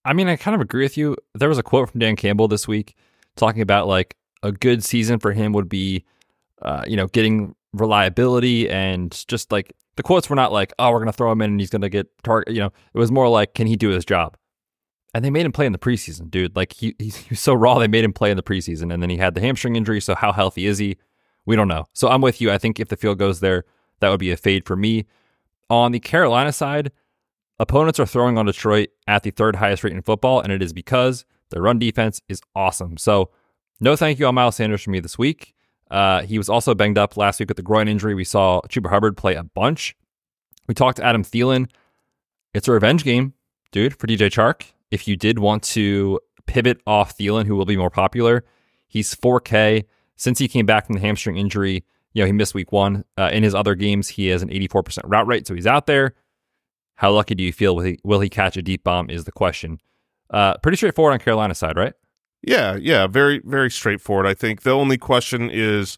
I mean, I kind of agree with you. There was a quote from Dan Campbell this week talking about like a good season for him would be, uh, you know, getting reliability and just like the quotes were not like, oh, we're going to throw him in and he's going to get target. You know, it was more like, can he do his job? And they made him play in the preseason, dude. Like he, he's, so raw, they made him play in the preseason. And then he had the hamstring injury. So how healthy is he? We don't know. So I'm with you. I think if the field goes there, that would be a fade for me. On the Carolina side, Opponents are throwing on Detroit at the third highest rate in football, and it is because their run defense is awesome. So, no thank you on Miles Sanders for me this week. Uh, he was also banged up last week with the groin injury. We saw Chuba Hubbard play a bunch. We talked to Adam Thielen. It's a revenge game, dude, for DJ Chark. If you did want to pivot off Thielen, who will be more popular, he's 4K. Since he came back from the hamstring injury, you know, he missed week one. Uh, in his other games, he has an 84% route rate, so he's out there. How lucky do you feel? Will he, will he catch a deep bomb? Is the question. Uh, pretty straightforward on Carolina side, right? Yeah, yeah, very, very straightforward. I think the only question is,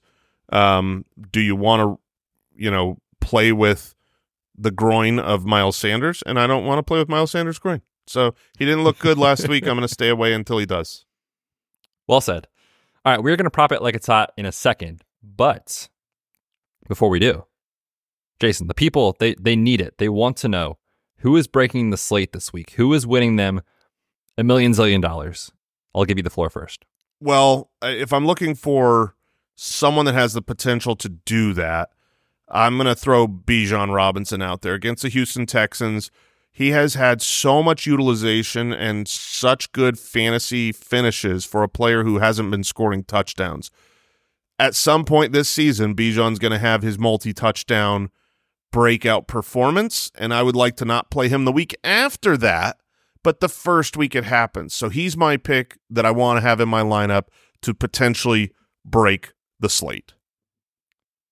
um, do you want to, you know, play with the groin of Miles Sanders? And I don't want to play with Miles Sanders' groin. So he didn't look good last week. I'm going to stay away until he does. Well said. All right, we're going to prop it like it's hot in a second, but before we do, Jason, the people they they need it. They want to know who is breaking the slate this week. Who is winning them a million zillion dollars? I'll give you the floor first. Well, if I'm looking for someone that has the potential to do that, I'm going to throw Bijan Robinson out there against the Houston Texans. He has had so much utilization and such good fantasy finishes for a player who hasn't been scoring touchdowns. At some point this season, Bijan's going to have his multi touchdown breakout performance, and I would like to not play him the week after that, but the first week it happens. So he's my pick that I want to have in my lineup to potentially break the slate.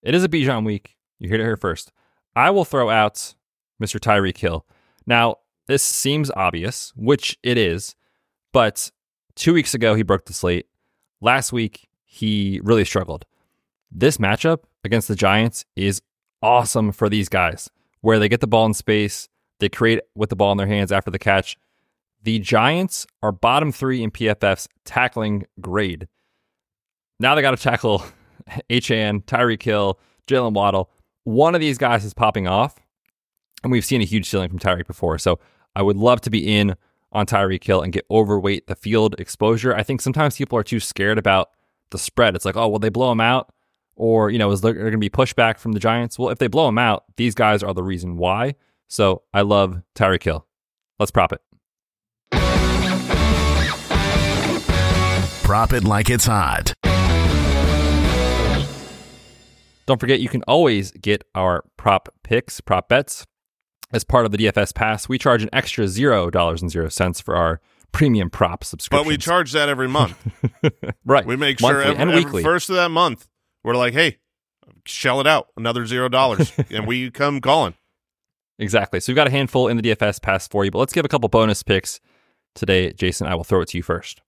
It is a Bijan week. You hear it here first. I will throw out Mr. Tyreek Hill. Now, this seems obvious, which it is, but two weeks ago he broke the slate. Last week he really struggled. This matchup against the Giants is awesome for these guys, where they get the ball in space, they create with the ball in their hands after the catch. The Giants are bottom three in PFF's tackling grade. Now they got to tackle (laughs) Achane, Tyreek Hill, Jaylen Waddle. One of these guys is popping off, and we've seen a huge ceiling from Tyreek before. So I would love to be in on Tyreek Hill and get overweight the field exposure. I think sometimes people are too scared about the spread. It's like, oh, will they blow him out? Or, you know, is there going to be pushback from the Giants? Well, if they blow him out, these guys are the reason why. So I love Tyreek Hill. Let's prop it. Prop it like it's hot. Don't forget, you can always get our prop picks, prop bets as part of the DFS pass. We charge an extra $0.00 for our premium prop subscription. But we charge that every month. (laughs) right. We make sure every, and every first of that month, we're like, hey, shell it out, another zero dollars. (laughs) and we come calling. Exactly. So we've got a handful in the DFS pass for you, but let's give a couple bonus picks today. Jason, I will throw it to you first.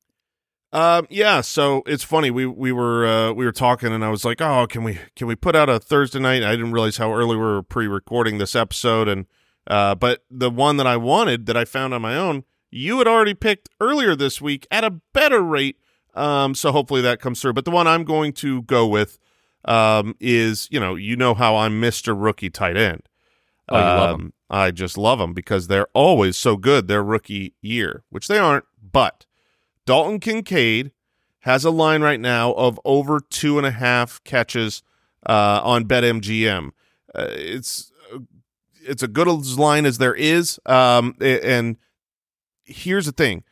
Um, yeah, so it's funny. We we were uh, we were talking, and I was like, "Oh, can we can we put out a Thursday night?" I didn't realize how early we were pre-recording this episode, and uh, but the one that I wanted that I found on my own, you had already picked earlier this week at a better rate. Um, so hopefully that comes through. But the one I'm going to go with, um, is you know you know how I'm Mister Rookie tight end. Oh, you love Um. I just love them because they're always so good their rookie year, which they aren't, but Dalton Kincaid has a line right now of over two and a half catches uh, on BetMGM. Uh, it's it's a good line as there is. Um, and here's the thing: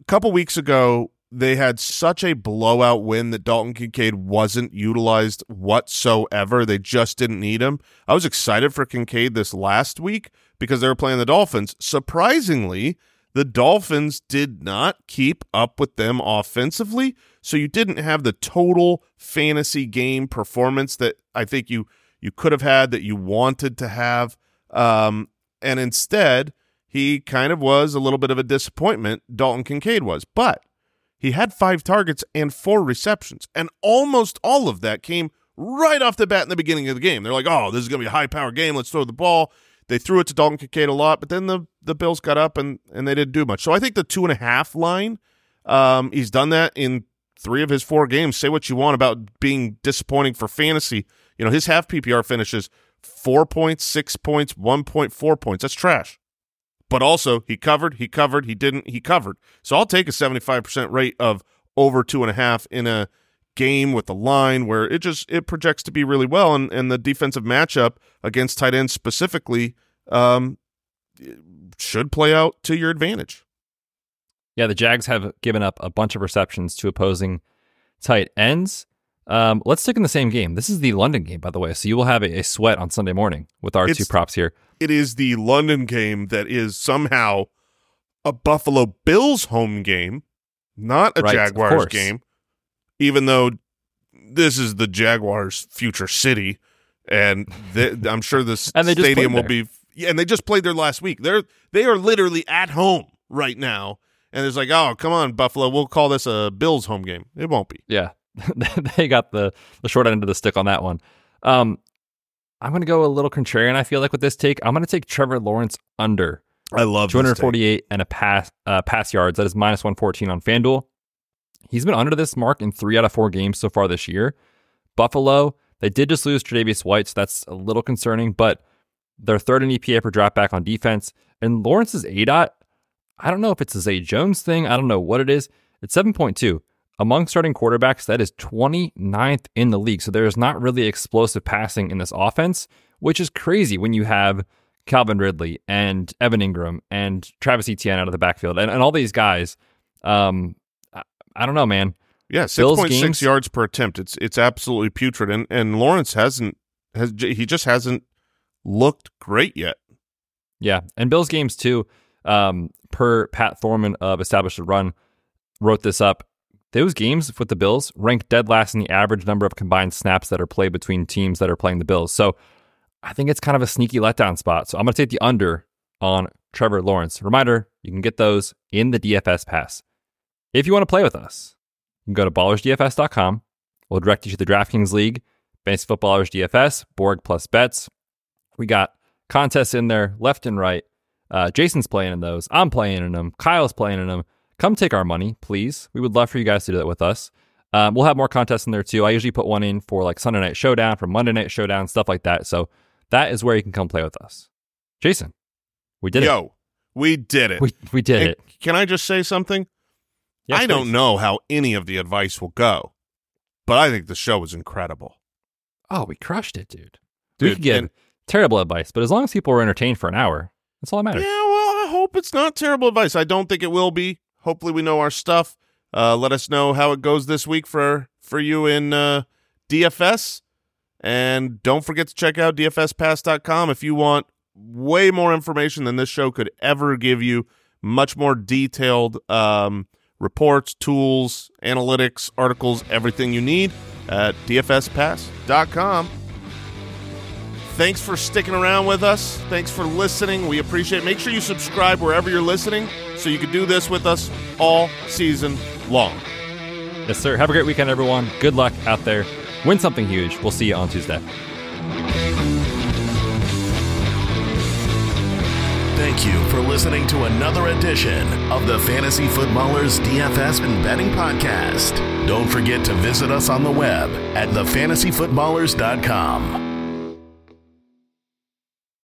a couple weeks ago, they had such a blowout win that Dalton Kincaid wasn't utilized whatsoever. They just didn't need him. I was excited for Kincaid this last week because they were playing the Dolphins. Surprisingly, the Dolphins did not keep up with them offensively, so you didn't have the total fantasy game performance that I think you you could have had that you wanted to have. Um, and instead, he kind of was a little bit of a disappointment. Dalton Kincaid was, but he had five targets and four receptions, and almost all of that came right off the bat in the beginning of the game. They're like, "Oh, this is going to be a high power game. Let's throw the ball." They threw it to Dalton Kincaid a lot, but then the the Bills got up and and they didn't do much. So I think the two and a half line, um, he's done that in three of his four games. Say what you want about being disappointing for fantasy. You know his half PPR finishes four points, six points, one point, four points. That's trash. But also he covered, he covered, he didn't, he covered. So I'll take a seventy five percent rate of over two and a half in a game with the line where it just it projects to be really well and, and the defensive matchup against tight ends specifically um should play out to your advantage. Yeah, the Jags have given up a bunch of receptions to opposing tight ends. Um, let's stick in the same game. This is the London game, by the way. So you will have a, a sweat on Sunday morning with our two props here. It is the London game that is somehow a Buffalo Bills home game, not a Right, Jaguars game, even though this is the Jaguars' future city, and th- I'm sure this (laughs) And they stadium will be. Yeah, and they just played there last week. They're they are literally at home right now, and it's like, oh, come on, Buffalo, we'll call this a Bills home game. It won't be. Yeah, (laughs) they got the the short end of the stick on that one. Um, I'm going to go a little contrarian. I feel like with this take, I'm going to take Trevor Lawrence under I love 248 and a pass uh, pass yards. That is minus 114 on FanDuel. He's been under this mark in three out of four games so far this year. Buffalo, They did just lose Tre'Davious White, so that's a little concerning, but they're third in EPA per dropback on defense. And Lawrence's ADOT, I don't know if it's a Zay Jones thing. I don't know what it is. It's 7.2. Among starting quarterbacks, that is 29th in the league. So there's not really explosive passing in this offense, which is crazy when you have Calvin Ridley and Evan Engram and Travis Etienne out of the backfield and, and all these guys. Um, I, don't know, man. Yeah, six point six yards per attempt. It's it's absolutely putrid, and and Lawrence hasn't has he just hasn't looked great yet. Yeah, and Bills games too. Um, per Pat Thorman of Establish the Run wrote this up. Those games with the Bills rank dead last in the average number of combined snaps that are played between teams that are playing the Bills. So I think it's kind of a sneaky letdown spot. So I'm going to take the under on Trevor Lawrence. Reminder, you can get those in the DFS pass. If you want to play with us, you can go to ballersdfs.com. We'll direct you to the DraftKings League, Fantasy Footballers DFS, Borg plus bets. We got contests in there left and right. Uh, Jason's playing in those. I'm playing in them. Kyle's playing in them. Come take our money, please. We would love for you guys to do that with us. Um, we'll have more contests in there too. I usually put one in for like Sunday Night Showdown, for Monday Night Showdown, stuff like that. So that is where you can come play with us. Jason, we did Yo, it. Yo, we did it. We, we did and it. Can I just say something? Yes, I don't please. know how any of the advice will go, but I think the show was incredible. Oh, we crushed it, dude. we Dude, could give and- terrible advice, but as long as people were entertained for an hour, that's all that matters. Yeah, well, I hope it's not terrible advice. I don't think it will be. Hopefully, we know our stuff. Uh, let us know how it goes this week for for you in uh, DFS, and don't forget to check out DFSPass.com if you want way more information than this show could ever give you. Much more detailed um, reports, tools, analytics, articles, everything you need at DFSPass.com. Thanks for sticking around with us. Thanks for listening. We appreciate it. Make sure you subscribe wherever you're listening so you can do this with us all season long. Yes, sir. Have a great weekend, everyone. Good luck out there. Win something huge. We'll see you on Tuesday. Thank you for listening to another edition of the Fantasy Footballers DFS and Betting Podcast. Don't forget to visit us on the web at thefantasyfootballers.com.